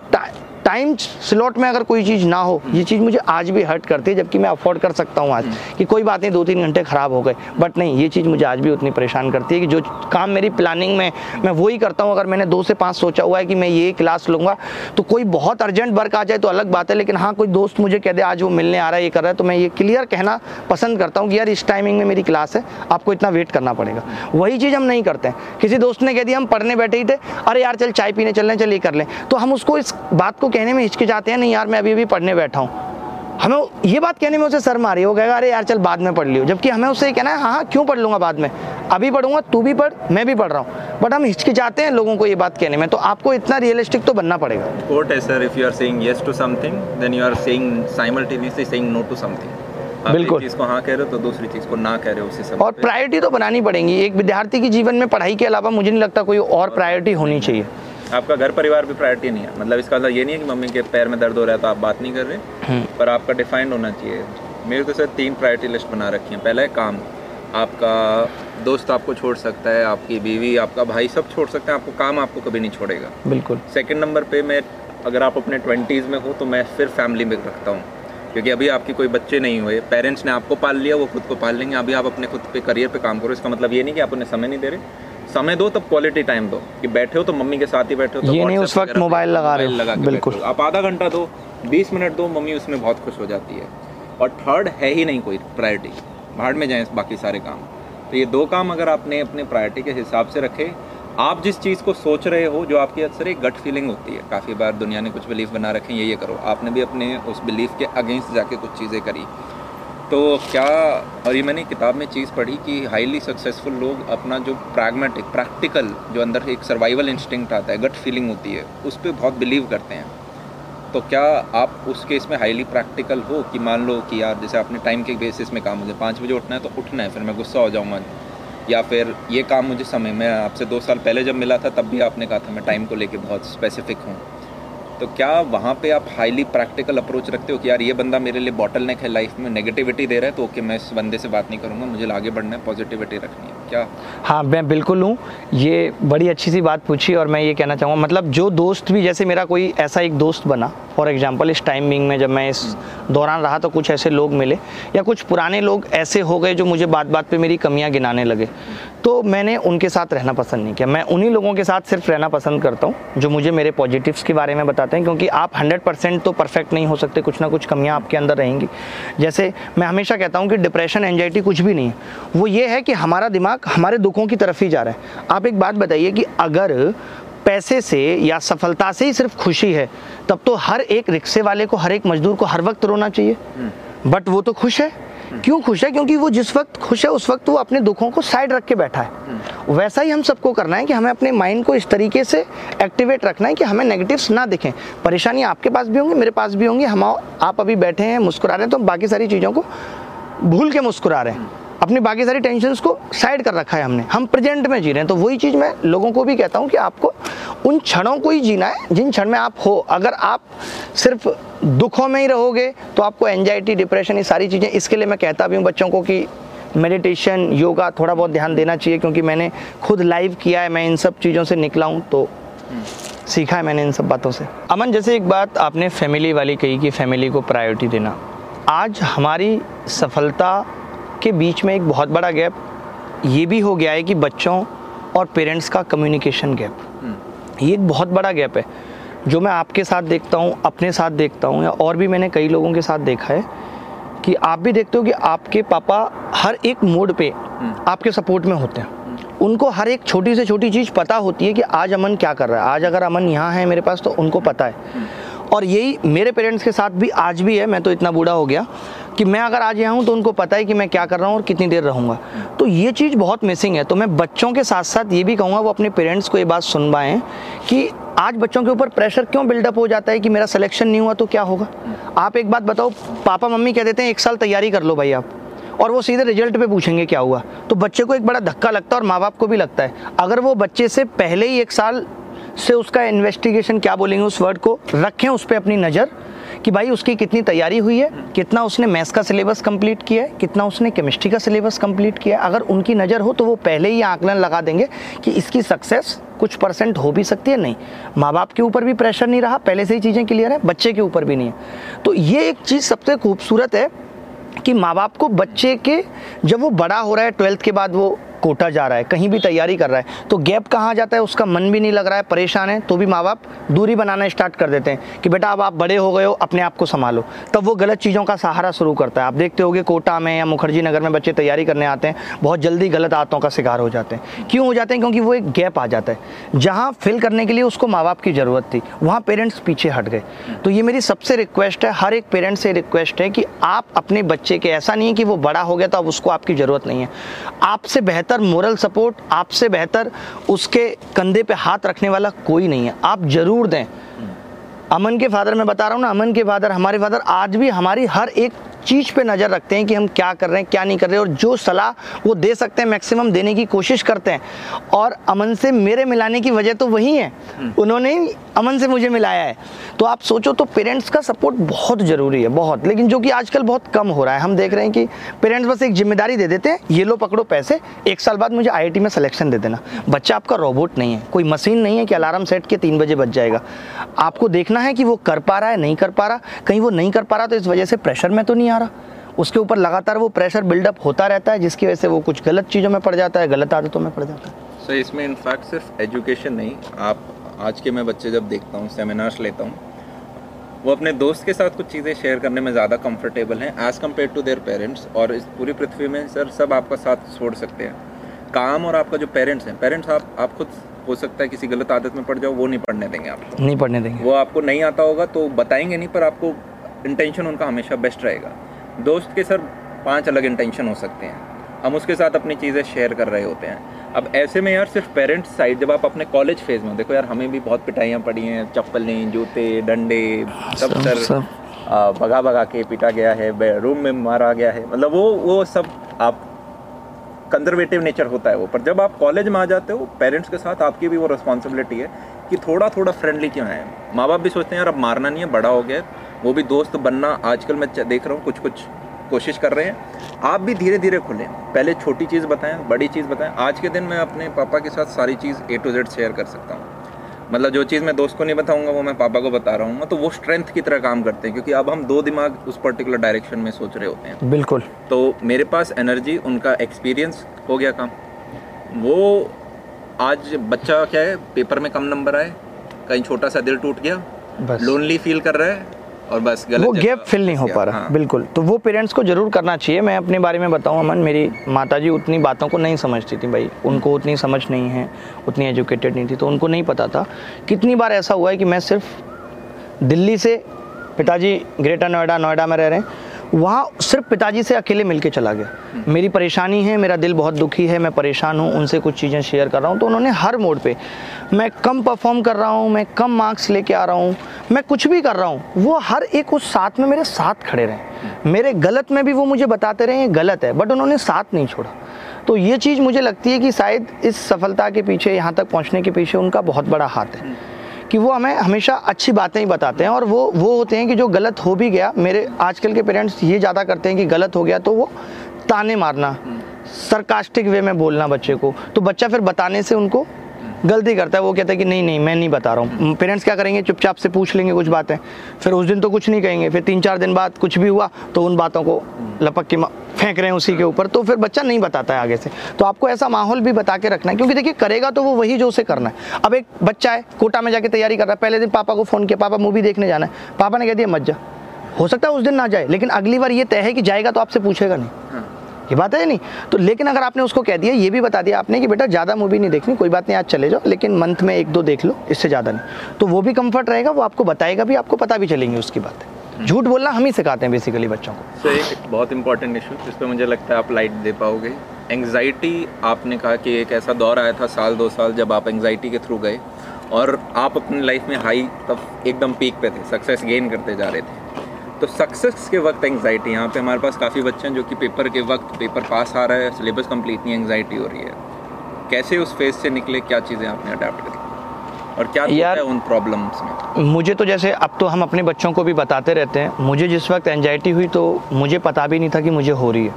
टाइम स्लॉट में अगर कोई चीज़ ना हो, ये चीज़ मुझे आज भी हर्ट करती है, जबकि मैं अफोर्ड कर सकता हूँ आज कि कोई बात नहीं दो तीन घंटे ख़राब हो गए। बट नहीं, ये चीज़ मुझे आज भी उतनी परेशान करती है कि जो काम मेरी प्लानिंग में, मैं वही करता हूँ, अगर मैंने दो से पाँच सोचा हुआ है कि मैं ये क्लास लूँगा तो कोई बहुत अर्जेंट वर्क आ जाए तो अलग बात है, लेकिन हाँ कोई दोस्त मुझे कह दे, आज वो मिलने आ रहा है, ये कर रहा है तो मैं ये क्लियर कहना पसंद करता हूँ कि यार, इस टाइमिंग में मेरी क्लास है, आपको इतना वेट करना पड़ेगा। वही चीज़ हम नहीं करते हैं। किसी दोस्त ने कह दिया, हम पढ़ने बैठे ही थे, अरे यार, चल चाय पीने चल रहे चल ये कर लें। तो हम उसको इस बात को कहने में हिचकिचाते हैं नहीं यार मैं अभी अभी पढ़ने बैठा हूँ। हमें ये बात कहने में उसे शर्म आ रही है। वो कहेगा अरे यार चल बाद में पढ़ लियो। जबकि हमें उससे कहना है हाँ हाँ क्यों पढ़ लूँगा बाद में? अभी पढ़ूँगा तू भी पढ़ मैं भी पढ़ रहा हूँ। बट हम हिचकिचाते हैं लोगों को ये बात कहने में तो आपको इतना रियलिस्टिक तो बनना पड़ेगा। कोट है sir if you are saying yes to something then you are saying simultaneously saying no to something बिल्कुल। चीज़ को हाँ कह रहे हो तो दूसरी चीज़ को ना कह रहे हो उसी समय और प्रायोरिटी तो बनानी पड़ेगी। एक विद्यार्थी के जीवन में पढ़ाई के अलावा मुझे नहीं लगता कोई और प्रायोरिटी होनी चाहिए। आपका घर परिवार भी प्रायोरिटी नहीं है। मतलब इसका मतलब ये नहीं है कि मम्मी के पैर में दर्द हो रहा है तो आप बात नहीं कर रहे। हम्म। पर आपका डिफाइंड होना चाहिए। मेरे तो सर तीन प्रायोरिटी लिस्ट बना रखी है। पहला है काम। आपका दोस्त आपको छोड़ सकता है आपकी बीवी आपका भाई सब छोड़ सकते हैं। आपको काम आपको कभी नहीं छोड़ेगा। बिल्कुल। सेकंड नंबर पे मैं अगर आप अपने ट्वेंटीज़ में हो तो मैं फिर फैमिली में रखता हूँ। क्योंकि अभी आपकी कोई बच्चे नहीं हुए। पेरेंट्स ने आपको पाल लिया वो खुद को पाल लेंगे। अभी आप अपने खुद पे करियर पे काम करो। इसका मतलब ये नहीं कि आप उन्हें समय नहीं दे रहे। समय दो तब क्वालिटी टाइम दो। कि बैठे हो तो मम्मी के साथ ही बैठे हो तो ये नहीं उस वक्त मोबाइल लगा रहे हो। लगा बिल्कुल। आप आधा घंटा दो बीस मिनट दो मम्मी उसमें बहुत खुश हो जाती है। और थर्ड है ही नहीं कोई प्रायोरिटी भाड़ में जाएँ बाकी सारे काम। तो ये दो काम अगर आपने अपने प्रायोरिटी के हिसाब से रखे आप जिस चीज़ को सोच रहे हो जो आपकी अक्सर एक गट फीलिंग होती है। काफ़ी बार दुनिया ने कुछ बिलीफ बना रखे ये ये करो। आपने भी अपने उस बिलीफ के अगेंस्ट जाके कुछ चीज़ें करी। तो क्या और ये मैंने किताब में चीज़ पढ़ी कि हाईली सक्सेसफुल लोग अपना जो प्रैग्मेटिक प्रैक्टिकल जो अंदर एक सर्वाइवल इंस्टिंक्ट आता है गट फीलिंग होती है, उस पर बहुत बिलीव करते हैं। तो क्या आप उस केस में हाईली प्रैक्टिकल हो कि मान लो कि यार जैसे आपने टाइम के बेसिस में काम मुझे पाँच बजे उठना है तो उठना है, फिर मैं गुस्सा हो जाऊँगा। या फिर ये काम मुझे समय, मैं आपसे दो साल पहले जब मिला था तब भी आपने कहा था मैं टाइम को लेके बहुत स्पेसिफिक हूँ। तो क्या वहाँ पे आप हाईली प्रैक्टिकल अप्रोच रखते हो कि यार ये बंदा मेरे लिए बॉटल नेक है लाइफ में नेगेटिविटी दे रहा है तो ओके मैं इस बंदे से बात नहीं करूँगा, मुझे आगे बढ़ना है पॉजिटिविटी रखनी है। क्या? हाँ मैं बिल्कुल हूँ। ये बड़ी अच्छी सी बात पूछी और मैं ये कहना चाहूँगा मतलब जो दोस्त भी, जैसे मेरा कोई ऐसा एक दोस्त बना फॉर एग्ज़ाम्पल इस टाइमिंग में जब मैं इस दौरान रहा तो कुछ ऐसे लोग मिले, या कुछ पुराने लोग ऐसे हो गए जो मुझे बात बात पर मेरी कमियाँ गिनाने लगे। तो मैंने उनके साथ रहना पसंद नहीं किया। मैं उन्हीं लोगों के साथ सिर्फ़ रहना पसंद करता हूँ जो मुझे मेरे पॉजिटिव्स के बारे में बताते हैं क्योंकि आप 100% तो परफेक्ट नहीं हो सकते कुछ ना कुछ कमियाँ आपके अंदर रहेंगी। जैसे मैं हमेशा कहता हूँ कि डिप्रेशन एंजाइटी कुछ भी नहीं है। वो ये है कि हमारा दिमाग हमारे दुखों की तरफ़ ही जा रहा है। आप एक बात बताइए कि अगर पैसे से या सफलता से ही सिर्फ़ खुशी है तब तो हर एक रिक्शे वाले को हर एक मजदूर को हर वक्त रोना चाहिए। बट वो तो खुश है। क्यों खुश है? क्योंकि वो जिस वक्त खुश है उस वक्त वो अपने दुखों को साइड रख के बैठा है। वैसा ही हम सबको करना है कि हमें अपने माइंड को इस तरीके से एक्टिवेट रखना है कि हमें नेगेटिव्स ना दिखें। परेशानी आपके पास भी होंगी मेरे पास भी होंगी। हम आप अभी बैठे हैं मुस्कुरा रहे हैं तो बाकी सारी चीज़ों को भूल के मुस्कुरा रहे हैं। अपनी बाकी सारी टेंशन्स को साइड कर रखा है हमने। हम प्रेजेंट में जी रहे हैं तो वही चीज़ मैं लोगों को भी कहता हूँ कि आपको उन क्षणों को ही जीना है, जिन क्षण में आप हो। अगर आप सिर्फ़ दुखों में ही रहोगे तो आपको एंजाइटी डिप्रेशन ये सारी चीज़ें, इसके लिए मैं कहता भी हूँ बच्चों को कि मेडिटेशन योगा थोड़ा बहुत ध्यान देना चाहिए, क्योंकि मैंने खुद लाइव किया है, मैं इन सब चीज़ों से निकला हूँ तो सीखा है मैंने इन सब बातों से। अमन, जैसे एक बात आपने फैमिली वाली कही कि फैमिली को प्रायोरिटी देना। आज हमारी सफलता के बीच में एक बहुत बड़ा गैप ये भी हो गया है कि बच्चों और पेरेंट्स का कम्युनिकेशन गैप ये एक बहुत बड़ा गैप है जो मैं आपके साथ देखता हूँ अपने साथ देखता हूँ या और भी मैंने कई लोगों के साथ देखा है कि आप भी देखते हो कि आपके पापा हर एक मोड पे आपके सपोर्ट में होते हैं। उनको हर एक छोटी से छोटी चीज़ पता होती है कि आज अमन क्या कर रहा है। आज अगर अमन यहाँ है मेरे पास तो उनको पता है। और यही मेरे पेरेंट्स के साथ भी आज भी है मैं तो इतना बूढ़ा हो गया। कि मैं अगर आज यहाँ हूँ तो उनको पता है कि मैं क्या कर रहा हूँ और कितनी देर रहूँगा। तो ये चीज़ बहुत मिसिंग है। तो मैं बच्चों के साथ साथ ये भी कहूँगा, वो अपने पेरेंट्स को ये बात सुन पाएँ कि आज बच्चों के ऊपर प्रेशर क्यों बिल्डअप हो जाता है कि मेरा सिलेक्शन नहीं हुआ तो क्या होगा? आप एक बात बताओ, पापा मम्मी कह देते हैं, एक साल तैयारी कर लो भाई आप। और वो सीधे रिज़ल्ट पे पूछेंगे क्या हुआ। तो बच्चे को एक बड़ा धक्का लगता है और माँ बाप को भी लगता है। अगर वो बच्चे से पहले ही एक साल से उसका इन्वेस्टिगेशन क्या बोलेंगे, उस वर्ड को रखें उस पर अपनी नज़र कि भाई उसकी कितनी तैयारी हुई है कितना उसने मैथ्स का सिलेबस कंप्लीट किया है कितना उसने केमिस्ट्री का सिलेबस कंप्लीट किया है। अगर उनकी नज़र हो तो वो पहले ही आकलन लगा देंगे कि इसकी सक्सेस कुछ परसेंट हो भी सकती है नहीं। माँ बाप के ऊपर भी प्रेशर नहीं रहा पहले से ही चीज़ें क्लियर है बच्चे के ऊपर भी नहीं है। तो ये एक चीज़ सबसे खूबसूरत है कि माँ बाप को बच्चे के जब वो बड़ा हो रहा है ट्वेल्थ के बाद वो कोटा जा रहा है, कहीं भी तैयारी कर रहा है तो गैप कहाँ जाता है? उसका मन भी नहीं लग रहा है, परेशान है तो भी माँ बाप दूरी बनाना स्टार्ट कर देते हैं कि बेटा अब आप बड़े हो गए हो, अपने आप को संभालो। तब वो गलत चीज़ों का सहारा शुरू करता है। आप देखते होगे कोटा में या मुखर्जी नगर में बच्चे तैयारी करने आते हैं, बहुत जल्दी गलत आदतों का शिकार हो जाते हैं। क्यों हो जाते हैं? क्योंकि वो एक गैप आ जाता है। जहाँ फिल करने के लिए उसको माँ बाप की ज़रूरत थी, वहाँ पेरेंट्स पीछे हट गए। तो ये मेरी सबसे रिक्वेस्ट है, हर एक पेरेंट्स से रिक्वेस्ट है कि आप अपने बच्चे के, ऐसा नहीं है कि वो बड़ा हो गया तो अब उसको आपकी ज़रूरत नहीं है। आपसे बेहतर मोरल सपोर्ट आपसे बेहतर उसके कंधे पे हाथ रखने वाला कोई नहीं है। आप ज़रूर दें। अमन के फादर मैं बता रहा हूँ ना, अमन के फादर हमारे फादर आज भी हमारी हर एक चीज़ पे नज़र रखते हैं कि हम क्या कर रहे हैं क्या नहीं कर रहे और जो सलाह वो दे सकते हैं मैक्सिमम देने की कोशिश करते हैं। और अमन से मेरे मिलाने की वजह तो वही है। उन्होंने ही अमन से मुझे मिलाया है। तो आप सोचो तो पेरेंट्स का सपोर्ट बहुत ज़रूरी है बहुत। लेकिन जो कि आजकल बहुत कम हो रहा है। हम देख रहे हैं कि पेरेंट्स बस एक ज़िम्मेदारी दे देते हैं ये लो पकड़ो पैसे एक साल बाद मुझे आईआईटी में सिलेक्शन दे देना। बच्चा आपका रोबोट नहीं है कोई मशीन नहीं है कि अलार्म सेट के तीन बजे बच जाएगा। आपको देखना है कि वो कर पा रहा है नहीं कर पा रहा। कहीं वो नहीं कर पा रहा तो इस वजह से प्रेशर में तो नहीं आ रहा। उसके ऊपर लगातार वो प्रेशर बिल्डअप होता रहता है जिसकी वजह से वो कुछ गलत चीज़ों में पड़ जाता है गलत आदतों में पड़ जाता है। सो इसमें इनफैक्ट सिर्फ़ एजुकेशन नहीं आप आज के मैं बच्चे जब देखता हूँ सेमिनार्स लेता हूँ वो अपने दोस्त के साथ कुछ चीज़ें शेयर करने में ज़्यादा कंफर्टेबल हैं as compare to their parents और इस पूरी पृथ्वी में सर सब आपका साथ छोड़ सकते हैं। काम और आपका जो पेरेंट्स हैं पेरेंट्स आप आप खुद हो सकता है किसी गलत आदत में पड़ जाओ वो नहीं पढ़ने देंगे आपको। नहीं पढ़ने देंगे। वो आपको नहीं आता होगा तो बताएँगे नहीं पर आपको इंटेंशन उनका हमेशा बेस्ट रहेगा। दोस्त के सर पाँच अलग इंटेंशन हो सकते हैं। हम उसके साथ अपनी चीज़ें शेयर कर रहे होते हैं। अब ऐसे में यार सिर्फ़ पेरेंट्स साइड जब आप अपने कॉलेज फ़ेज़ में देखो यार हमें भी बहुत पिटाइयाँ पड़ी हैं। चप्पलें जूते डंडे सब सर भगा भगा के पीटा गया है रूम में मारा गया है। मतलब वो वो सब आप कंजर्वेटिव नेचर होता है वो। पर जब आप कॉलेज में आ जाते हो पेरेंट्स के साथ आपकी भी वो रिस्पॉन्सिबिलिटी है कि थोड़ा थोड़ा फ्रेंडली क्यों है? माँ बाप भी सोचते हैं यार अब मारना नहीं है बड़ा हो गया। वो भी दोस्त बनना आजकल मैं देख रहा हूँ कुछ कुछ कोशिश कर रहे हैं। आप भी धीरे धीरे खुलें। पहले छोटी चीज़ बताएँ बड़ी चीज़ बताएँ। आज के दिन मैं अपने पापा के साथ सारी चीज़ ए टू जेड शेयर कर सकता हूँ। मतलब जो चीज़ मैं दोस्त को नहीं बताऊँगा वो मैं पापा को बता रहा हूँ। तो वो स्ट्रेंथ की तरह काम करते हैं क्योंकि अब हम दो दिमाग उस पर्टिकुलर डायरेक्शन में सोच रहे होते हैं। बिल्कुल। तो मेरे पास एनर्जी उनका एक्सपीरियंस हो गया काम। वो आज बच्चा क्या है पेपर में कम नंबर आए कहीं छोटा सा दिल टूट गया लोनली फील कर रहा है। और बस गलत वो गैप फिल नहीं हो पा रहा। हाँ। बिल्कुल। तो वो पेरेंट्स को ज़रूर करना चाहिए। मैं अपने बारे में बताऊँ अमन मेरी माताजी उतनी बातों को नहीं समझती थी भाई। उनको उतनी समझ नहीं है उतनी एजुकेटेड नहीं थी तो उनको नहीं पता था। कितनी बार ऐसा हुआ है कि मैं सिर्फ़ दिल्ली से पिताजी ग्रेटर नोएडा नोएडा में रह रहे हैं। वहाँ सिर्फ़ पिताजी से अकेले मिलके चला गया। मेरी परेशानी है, मेरा दिल बहुत दुखी है, मैं परेशान हूँ, उनसे कुछ चीज़ें शेयर कर रहा हूँ तो उन्होंने हर मोड पे, मैं कम परफॉर्म कर रहा हूँ, मैं कम मार्क्स लेके आ रहा हूँ, मैं कुछ भी कर रहा हूँ, वो हर एक उस साथ में मेरे साथ खड़े रहे। मेरे गलत में भी वो मुझे बताते रहे, ये गलत है बट उन्होंने साथ नहीं छोड़ा। तो ये चीज़ मुझे लगती है कि शायद इस सफलता के पीछे, यहाँ तक पहुँचने के पीछे उनका बहुत बड़ा हाथ है। कि वो हमें हमेशा अच्छी बातें ही बताते हैं और वो वो होते हैं कि जो गलत हो भी गया, मेरे आजकल के पेरेंट्स ये ज़्यादा करते हैं कि गलत हो गया तो वो ताने मारना सरकास्टिक वे में बोलना बच्चे को। तो बच्चा फिर बताने से उनको गलती करता है, वो कहता है कि नहीं नहीं, मैं नहीं बता रहा हूँ। पेरेंट्स क्या करेंगे? चुपचाप से पूछ लेंगे कुछ बातें। फिर उस दिन तो कुछ नहीं कहेंगे, फिर तीन चार दिन बाद कुछ भी हुआ तो उन बातों को लपक के फेंक रहे हैं उसी के ऊपर। तो फिर बच्चा नहीं बताता है आगे से। तो आपको ऐसा माहौल भी बता के रखना है, क्योंकि देखिए, करेगा तो वो वही जो उसे करना है। अब एक बच्चा है, कोटा में जाके तैयारी कर रहा है। पहले दिन पापा को फ़ोन किया, पापा मूवी देखने जाना है। पापा ने कह दिया, मत जा। हो सकता है उस दिन ना जाए, लेकिन अगली बार ये तय है कि जाएगा तो आपसे पूछेगा नहीं। ये बात है नहीं? तो लेकिन अगर आपने उसको कह दिया ये भी बता दिया आपने कि बेटा ज़्यादा मूवी नहीं देखनी कोई बात नहीं आज चले जाओ लेकिन मंथ में एक दो देख लो इससे ज़्यादा नहीं। तो वो भी कंफर्ट रहेगा वो आपको बताएगा भी आपको पता भी चलेंगी उसकी बात। झूठ बोलना हम ही सिखाते हैं बेसिकली बच्चों को। सो एक बहुत इंपॉर्टेंट इशू जिस पर मुझे लगता है आप लाइट दे पाओगे। एंग्जाइटी आपने कहा कि एक ऐसा दौर आया था साल दो साल जब आप एंग्जाइटी के थ्रू गए और आप अपनी लाइफ में हाई तब एकदम पीक पे थे सक्सेस गेन करते जा रहे थे। तो सक्सेस के वक्त एंगजाइटी यहाँ पे हमारे पास काफ़ी बच्चे हैं जो कि पेपर के वक्त पेपर पास आ रहा है सिलेबस कंप्लीट नहीं एंगजाइटी हो रही है। कैसे उस फ़ेज़ से निकले क्या चीज़ें आपने अडेप्ट करी? और क्या यार- है उन प्रॉब्लम्स में? मुझे तो जैसे अब तो हम अपने बच्चों को भी बताते रहते हैं मुझे जिस वक्त एनजाइटी हुई तो मुझे पता भी नहीं था कि मुझे हो रही है।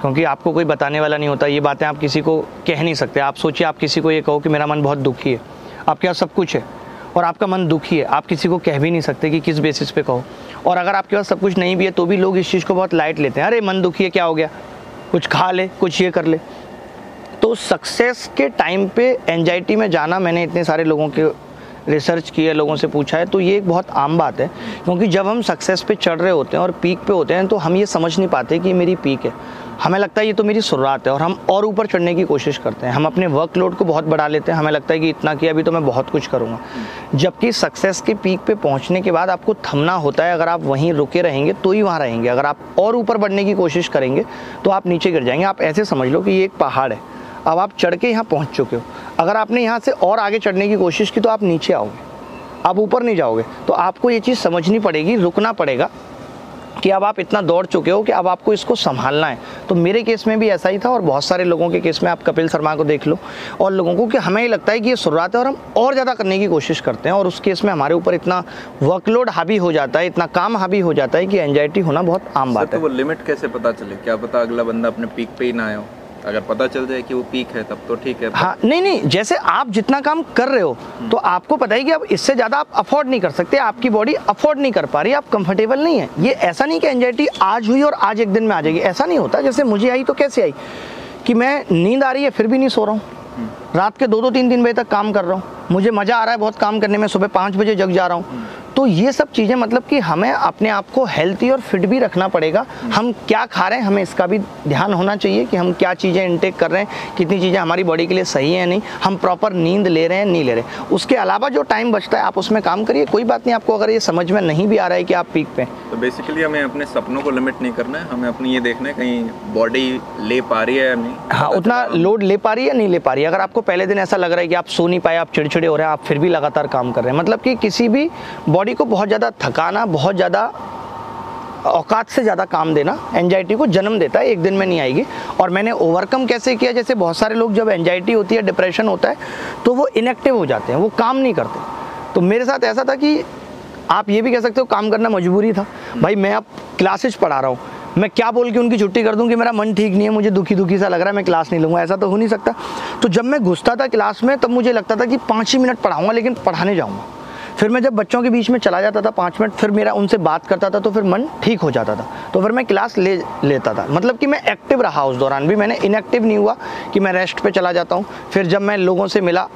क्योंकि आपको कोई बताने वाला नहीं होता ये बातें आप किसी को कह नहीं सकते। आप सोचिए आप किसी को ये कहो कि मेरा मन बहुत दुखी है। आपके यहाँ सब कुछ है। और आपका मन दुखी है, आप किसी को कह भी नहीं सकते कि किस बेसिस पे कहो। और अगर आपके पास सब कुछ नहीं भी है तो भी लोग इस चीज़ को बहुत लाइट लेते हैं। अरे, मन दुखी है, क्या हो गया? कुछ खा ले, कुछ ये कर ले। तो सक्सेस के टाइम पे एनजाइटी में जाना मैंने इतने सारे लोगों के रिसर्च किया लोगों से पूछा है तो ये एक बहुत आम बात है। क्योंकि जब हम सक्सेस पे चढ़ रहे होते हैं और पीक पे होते हैं तो हम ये समझ नहीं पाते कि मेरी पीक है। हमें लगता है ये तो मेरी शुरुआत है और हम और ऊपर चढ़ने की कोशिश करते हैं। हम अपने वर्कलोड को बहुत बढ़ा लेते हैं। हमें लगता है कि इतना किया अभी तो मैं बहुत कुछ करूँगा। जबकि सक्सेस के पीक पे पहुँचने के बाद आपको थमना होता है। अगर आप वहीं रुके रहेंगे तो ही वहाँ रहेंगे। अगर आप और ऊपर बढ़ने की कोशिश करेंगे तो आप नीचे गिर जाएँगे। आप ऐसे समझ लो कि ये एक पहाड़ है। अब आप चढ़ के यहाँ पहुँच चुके हो। अगर आपने यहाँ से और आगे चढ़ने की कोशिश की तो आप नीचे आओगे। आप ऊपर नहीं जाओगे। तो आपको ये चीज़ समझनी पड़ेगी, रुकना पड़ेगा। कि अब आप इतना दौड़ चुके हो कि अब आपको इसको संभालना है। तो मेरे केस में भी ऐसा ही था और बहुत सारे लोगों के केस में आप कपिल शर्मा को देख लो और लोगों को कि हमें लगता है कि ये शुरुआत है और हम और ज़्यादा करने की कोशिश करते हैं और उस केस में हमारे ऊपर इतना वर्कलोड हावी हो जाता है इतना काम हावी हो जाता है कि एनजाइटी होना बहुत आम बात तो है। वो लिमिट कैसे पता चले? क्या पता अगला बंदा अपने पीक पे ही ना आए हो? अगर पता चल जाए कि वो पीक है तब तो ठीक है। हाँ नहीं नहीं जैसे आप जितना काम कर रहे हो तो आपको पता है कि अब इससे ज़्यादा आप अफोर्ड नहीं कर सकते आपकी बॉडी अफोर्ड नहीं कर पा रही आप कंफर्टेबल नहीं है। ये ऐसा नहीं कि एंजाइटी आज हुई और आज एक दिन में आ जाएगी। ऐसा नहीं होता जैसे मुझे आई तो कैसे आई? कि मैं नींद आ रही है फिर भी नहीं सो रहा हूँ। रात के दो दो तीन तीन बजे तक काम कर रहा हूँ। मुझे मज़ा आ रहा है बहुत काम करने में सुबह पाँच बजे जग जा रहा हूँ। तो ये सब चीज़ें मतलब कि हमें अपने आप को हेल्थी और फिट भी रखना पड़ेगा। हम क्या खा रहे हैं हमें इसका भी ध्यान होना चाहिए कि हम क्या चीज़ें इनटेक कर रहे हैं कितनी चीज़ें हमारी बॉडी के लिए सही है नहीं। हम प्रॉपर नींद ले रहे हैं नहीं ले रहे। उसके अलावा जो टाइम बचता है आप उसमें काम करिए। कोई बात नहीं आपको अगर ये समझ में नहीं भी आ रहा है कि आप पीक पे तो बेसिकली हमें अपने सपनों को लिमिट नहीं करना है। हमें अपनी ये देखना है कहीं बॉडी ले पा रही है या नहीं। हाँ उतना लोड ले पा रही है नहीं ले पा रही है? अगर आपको पहले दिन ऐसा लग रहा है कि आप सो नहीं पाए आप चिड़चिड़े हो रहे हैं आप फिर भी लगातार काम कर रहे हैं। मतलब कि किसी भी बॉडी को बहुत ज़्यादा थकाना, बहुत ज़्यादा औकात से ज़्यादा काम देना एनजाइटी को जन्म देता है, एक दिन में नहीं आएगी। और मैंने ओवरकम कैसे किया? जैसे बहुत सारे लोग जब एनजाइटी होती है डिप्रेशन होता है तो वो इनएक्टिव हो जाते हैं, वो काम नहीं करते। तो मेरे साथ ऐसा था कि आप ये भी कह सकते हो, काम करना मजबूरी था। भाई, मैं अब क्लासेज पढ़ा रहा हूँ। मैं क्या बोल के उनकी छुट्टी कर दूँ कि मेरा मन ठीक नहीं है, मुझे दुखी दुखी सा लग रहा है, मैं क्लास नहीं लूँगा, ऐसा तो हो नहीं सकता। तो जब मैं घुसता था क्लास में, तब मुझे लगता था कि पाँच ही मिनट पढ़ाऊँगा, लेकिन पढ़ाने जाऊँगा। फिर मैं जब बच्चों के बीच में चला जाता था पाँच मिनट, फिर मेरा उनसे बात करता था तो फिर मन ठीक हो जाता था। तो फिर मैं क्लास ले, लेता था। मतलब कि मैं एक्टिव रहा उस दौरान भी। मैंने इनएक्टिव नहीं हुआ कि मैं रेस्ट पर चला जाता हूँ। फिर जब मैं लोगों से मिला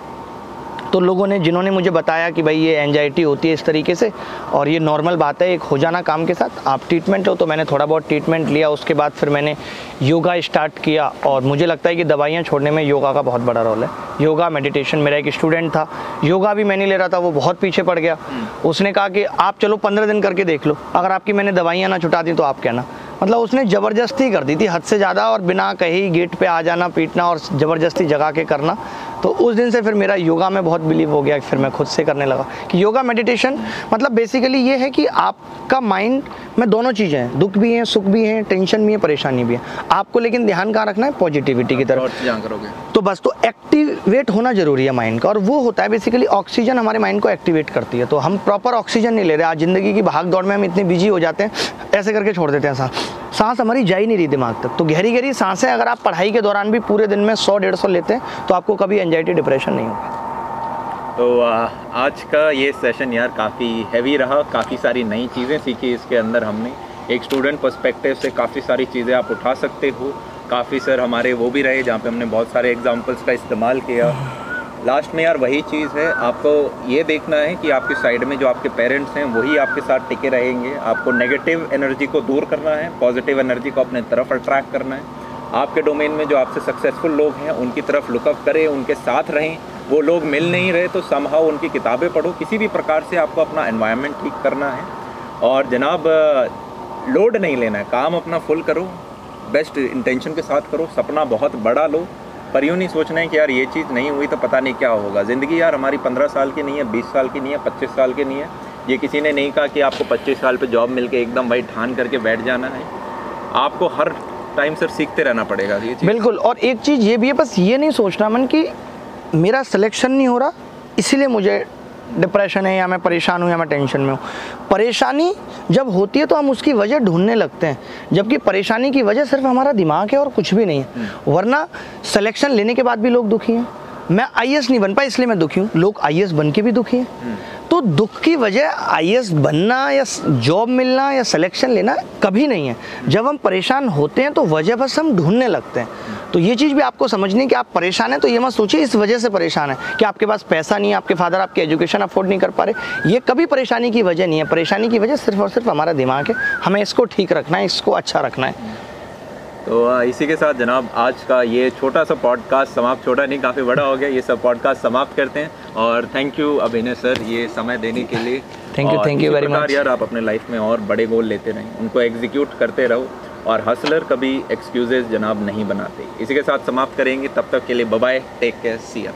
तो लोगों ने जिन्होंने मुझे बताया कि भाई ये एनजाइटी होती है इस तरीके से और ये नॉर्मल बात है एक हो जाना काम के साथ आप ट्रीटमेंट हो तो मैंने थोड़ा बहुत ट्रीटमेंट लिया उसके बाद फिर मैंने योगा स्टार्ट किया और मुझे लगता है कि दवाइयाँ छोड़ने में योगा का बहुत बड़ा रोल है। योगा मेडिटेशन मेरा एक स्टूडेंट था योगा भी मैं नहीं ले रहा था वो बहुत पीछे पड़ गया। उसने कहा कि आप चलो पंद्रह दिन करके देख लो अगर आपकी मैंने दवाइयाँ ना छुटा दी तो आप कहना मतलब उसने ज़बरदस्ती कर दी थी हद से ज़्यादा और बिना कहीं गेट पे आ जाना पीटना और ज़बरदस्ती जगा के करना। तो उस दिन से फिर मेरा योगा में बहुत बिलीव हो गया फिर मैं खुद से करने लगा। कि योगा मेडिटेशन मतलब बेसिकली ये है कि आपका माइंड में दोनों चीज़ें हैं। दुख भी हैं सुख भी हैं टेंशन भी है परेशानी भी है। आपको लेकिन ध्यान कहाँ रखना है? पॉजिटिविटी की तरफ़। तो बस तो एक्टिवेट होना ज़रूरी है माइंड का। और वो होता है बेसिकली ऑक्सीजन हमारे माइंड को एक्टिवेट करती है। तो हम प्रॉपर ऑक्सीजन नहीं ले रहे। आज ज़िंदगी की भाग दौड़ में हम इतने बिज़ी हो जाते हैं ऐसे करके छोड़ देते हैं सांस सांस हमारी जा ही नहीं रही दिमाग तक। तो गहरी गहरी साँसें अगर आप पढ़ाई के दौरान भी पूरे दिन में सौ, डेढ़ सौ लेते हैं तो आपको कभी एंजाइटी डिप्रेशन नहीं होगा। तो आज का ये सेशन यार काफ़ी हैवी रहा, काफ़ी सारी नई चीज़ें सीखी इसके अंदर हमने। एक स्टूडेंट पर्सपेक्टिव से काफ़ी सारी चीज़ें आप उठा सकते हो। काफ़ी सर हमारे वो भी रहे जहाँ पे हमने बहुत सारे एग्जांपल्स का इस्तेमाल किया। लास्ट में यार वही चीज़ है, आपको ये देखना है कि आपकी साइड में जो आपके पेरेंट्स हैं, वही आपके साथ टिके रहेंगे। आपको नेगेटिव एनर्जी को दूर करना है पॉजिटिव एनर्जी को अपने तरफ़ अट्रैक्ट करना है। आपके डोमेन में जो आपसे सक्सेसफुल लोग हैं, उनकी तरफ़ लुकअप करें, उनके साथ रहें। वो लोग मिल नहीं रहे तो समहाउ उनकी किताबें पढ़ो। किसी भी प्रकार से आपको अपना एनवायरनमेंट ठीक करना है। और जनाब लोड नहीं लेना है। काम अपना फुल करो बेस्ट इंटेंशन के साथ करो, सपना बहुत बड़ा लो। पर यूँ नहीं सोचना है कि यार ये चीज़ नहीं हुई तो पता नहीं क्या होगा। ज़िंदगी यार हमारी पंद्रह साल की नहीं है, बीस साल की नहीं है, पच्चीस साल की नहीं है। ये किसी ने नहीं कहा कि आपको पच्चीस साल पर जॉब मिल के एकदम भाई ठान करके बैठ जाना है। आपको हर टाइम सर सीखते रहना पड़ेगा ये चीज़। बिल्कुल, और एक चीज़ ये भी है, बस ये नहीं सोचना मन कि मेरा सिलेक्शन नहीं हो रहा, इसीलिए मुझे डिप्रेशन है या मैं परेशान हूँ या मैं टेंशन में हूँ। परेशानी जब होती है तो हम उसकी वजह ढूँढने लगते हैं। जबकि परेशानी की वजह सिर्फ़ हमारा दिमाग है और कुछ भी नहीं है। वरना सिलेक्शन लेने के बाद भी लोग दुखी हैं। मैं आई नहीं बन पाया इसलिए मैं दुखी हूँ। लोग आई बन के भी दुखी हैं। तो दुख की वजह आई बनना या जॉब मिलना या सिलेक्शन लेना कभी नहीं है। जब हम परेशान होते हैं तो वजह बस हम ढूँढने लगते हैं। तो ये चीज़ भी आपको समझनी कि आप परेशान हैं तो ये मत सोचिए इस वजह से परेशान है कि आपके पास पैसा नहीं है आपके फादर आपकी एजुकेशन अफोर्ड नहीं कर पा रहे। ये कभी परेशानी की वजह नहीं है। परेशानी की वजह सिर्फ़ और सिर्फ़ हमारा दिमाग है। हमें इसको ठीक रखना है इसको अच्छा रखना है। तो इसी के साथ जनाब आज का ये छोटा सा पॉडकास्ट समाप्त छोटा नहीं काफ़ी बड़ा हो गया। ये सब पॉडकास्ट समाप्त करते हैं और थैंक यू अभिनय सर ये समय देने के लिए। Thank you thank you very much. यार आप अपने लाइफ में और बड़े गोल लेते रहें उनको एग्जीक्यूट करते रहो और हसलर कभी एक्सक्यूजेज जनाब नहीं बनाते। इसी के साथ समाप्त करेंगे तब तक के लिए बाय टेक केयर सी